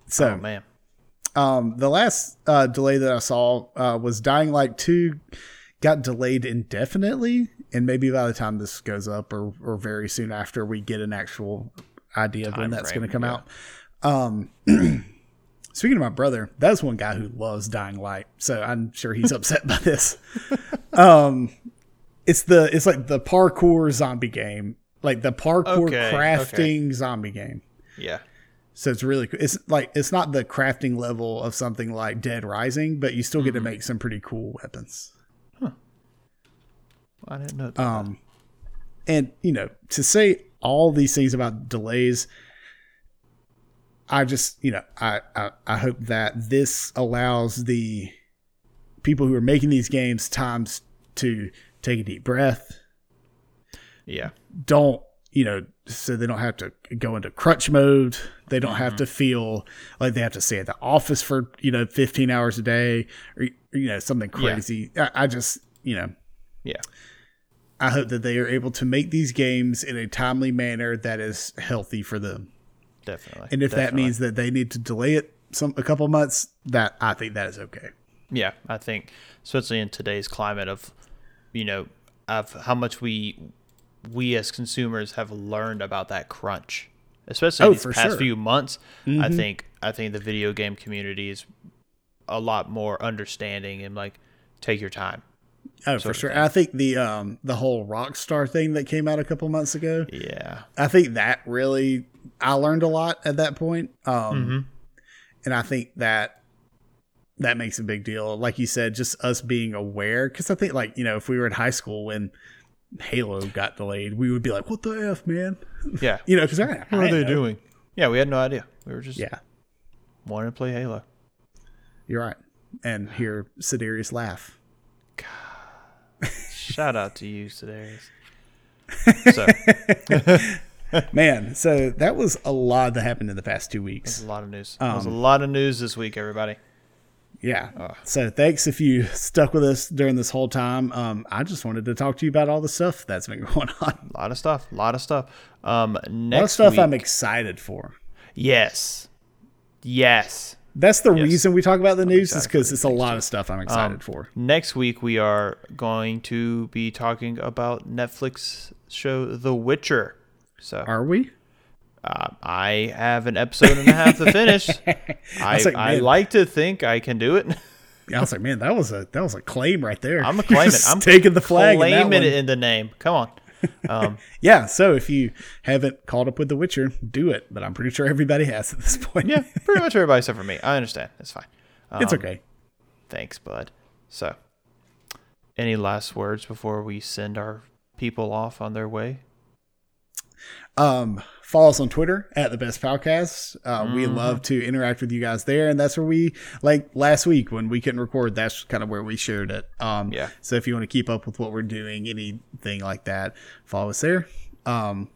So, Oh man. um, the last uh, delay that I saw uh, was Dying Light 2 got delayed indefinitely. And maybe by the time this goes up or, or very soon after, we get an actual idea of when that's going to come yeah. out. Um, speaking of my brother, that's one guy who loves Dying Light. So I'm sure he's upset by this. Um, it's the it's like the parkour zombie game, like the parkour Okay, okay. crafting zombie game. Yeah. So it's really cool. It's like it's not the crafting level of something like Dead Rising, but you still get to Mm-hmm. make some pretty cool weapons. I didn't know that. Um, and you know, to say all these things about delays, I just you know, I I, I hope that this allows the people who are making these games times to take a deep breath. yeah. Don't you know, so they don't have to go into crunch mode. They don't have Mm-hmm. to feel like they have to stay at the office for you know 15 hours a day or you know something Yeah. crazy. I, I just you know Yeah. I hope that they are able to make these games in a timely manner that is healthy for them. Definitely. And if that means that they need to delay it some a couple months, that I think that is okay. Yeah, I think especially in today's climate of, you know, of how much we we as consumers have learned about that crunch, especially Oh, these past sure. few months. I mm-hmm. think I think the video game community is a lot more understanding and like take your time. Oh, for sure. I think the um the whole Rockstar thing that came out a couple months ago, Yeah. I think that really I learned a lot at that point. Um Mm-hmm. and I think that that makes a big deal. Like you said, just us being aware cuz I think like, you know, if we were in high school when Halo got delayed, we would be like, "What the f, man?" Yeah. You know, cuz What I are they know. doing? Yeah, we had no idea. We were just Yeah. wanting to play Halo. You're right. And hear Sidarius laugh. Shout out to you, Sedarius. So Man, so that was a lot that happened in the past two weeks. a lot of news. There's a lot of news this week, everybody. Yeah. So thanks if you stuck with us during this whole time. Um, I just wanted to talk to you about all the stuff that's been going on. A lot of stuff. A lot of stuff. Um, A lot of next stuff week, I'm excited for. yes, yes. That's the reason we talk about the news is because it's a lot of stuff I'm excited for. Next week we are going to be talking about Netflix show The Witcher. So Are we? uh, I have an episode and a half to finish. I, was like, I like to think I can do it. Yeah, I was like, man, that was a that was a claim right there. I'm a You're claim it. I'm taking the flag. Claiming it in the name. Come on. Um, Yeah. So if you haven't caught up with The Witcher, do it. But I'm pretty sure everybody has at this point. yeah, pretty much everybody except for me. I understand. It's fine. it's Um, okay. Thanks, bud. So, any last words before we send our people off on their way? Um, follow us on Twitter at the Best Podcast. Uh, We Mm-hmm. love to interact with you guys there, and that's where we like last week when we couldn't record. That's kind of where we shared it. Um, Yeah. So if you want to keep up with what we're doing, anything like that, follow us there. Um,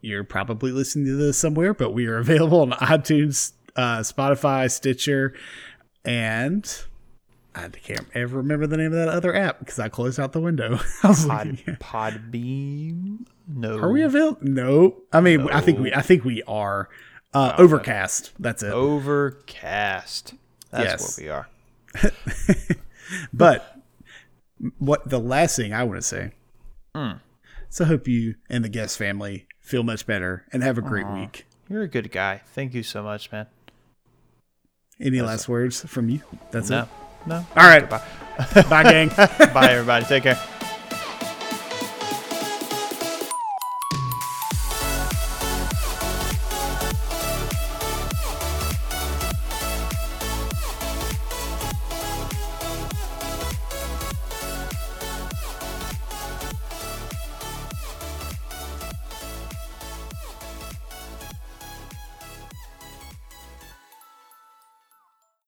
you're probably listening to this somewhere, but we are available on iTunes, uh, Spotify, Stitcher, and. I can't ever remember the name of that other app because I closed out the window. I was Pod. Podbean? No. Are we available? No. I mean, I think we. I think we are. Uh, Overcast. That's it. Overcast. That's Yes. where we are. But what the last thing I want to say. Hmm. So I hope you and the guest family feel much better and have a great week. You're a good guy. Thank you so much, man. Any last words from you? That's No. it. No. All right. Bye, gang. Bye, everybody. Take care.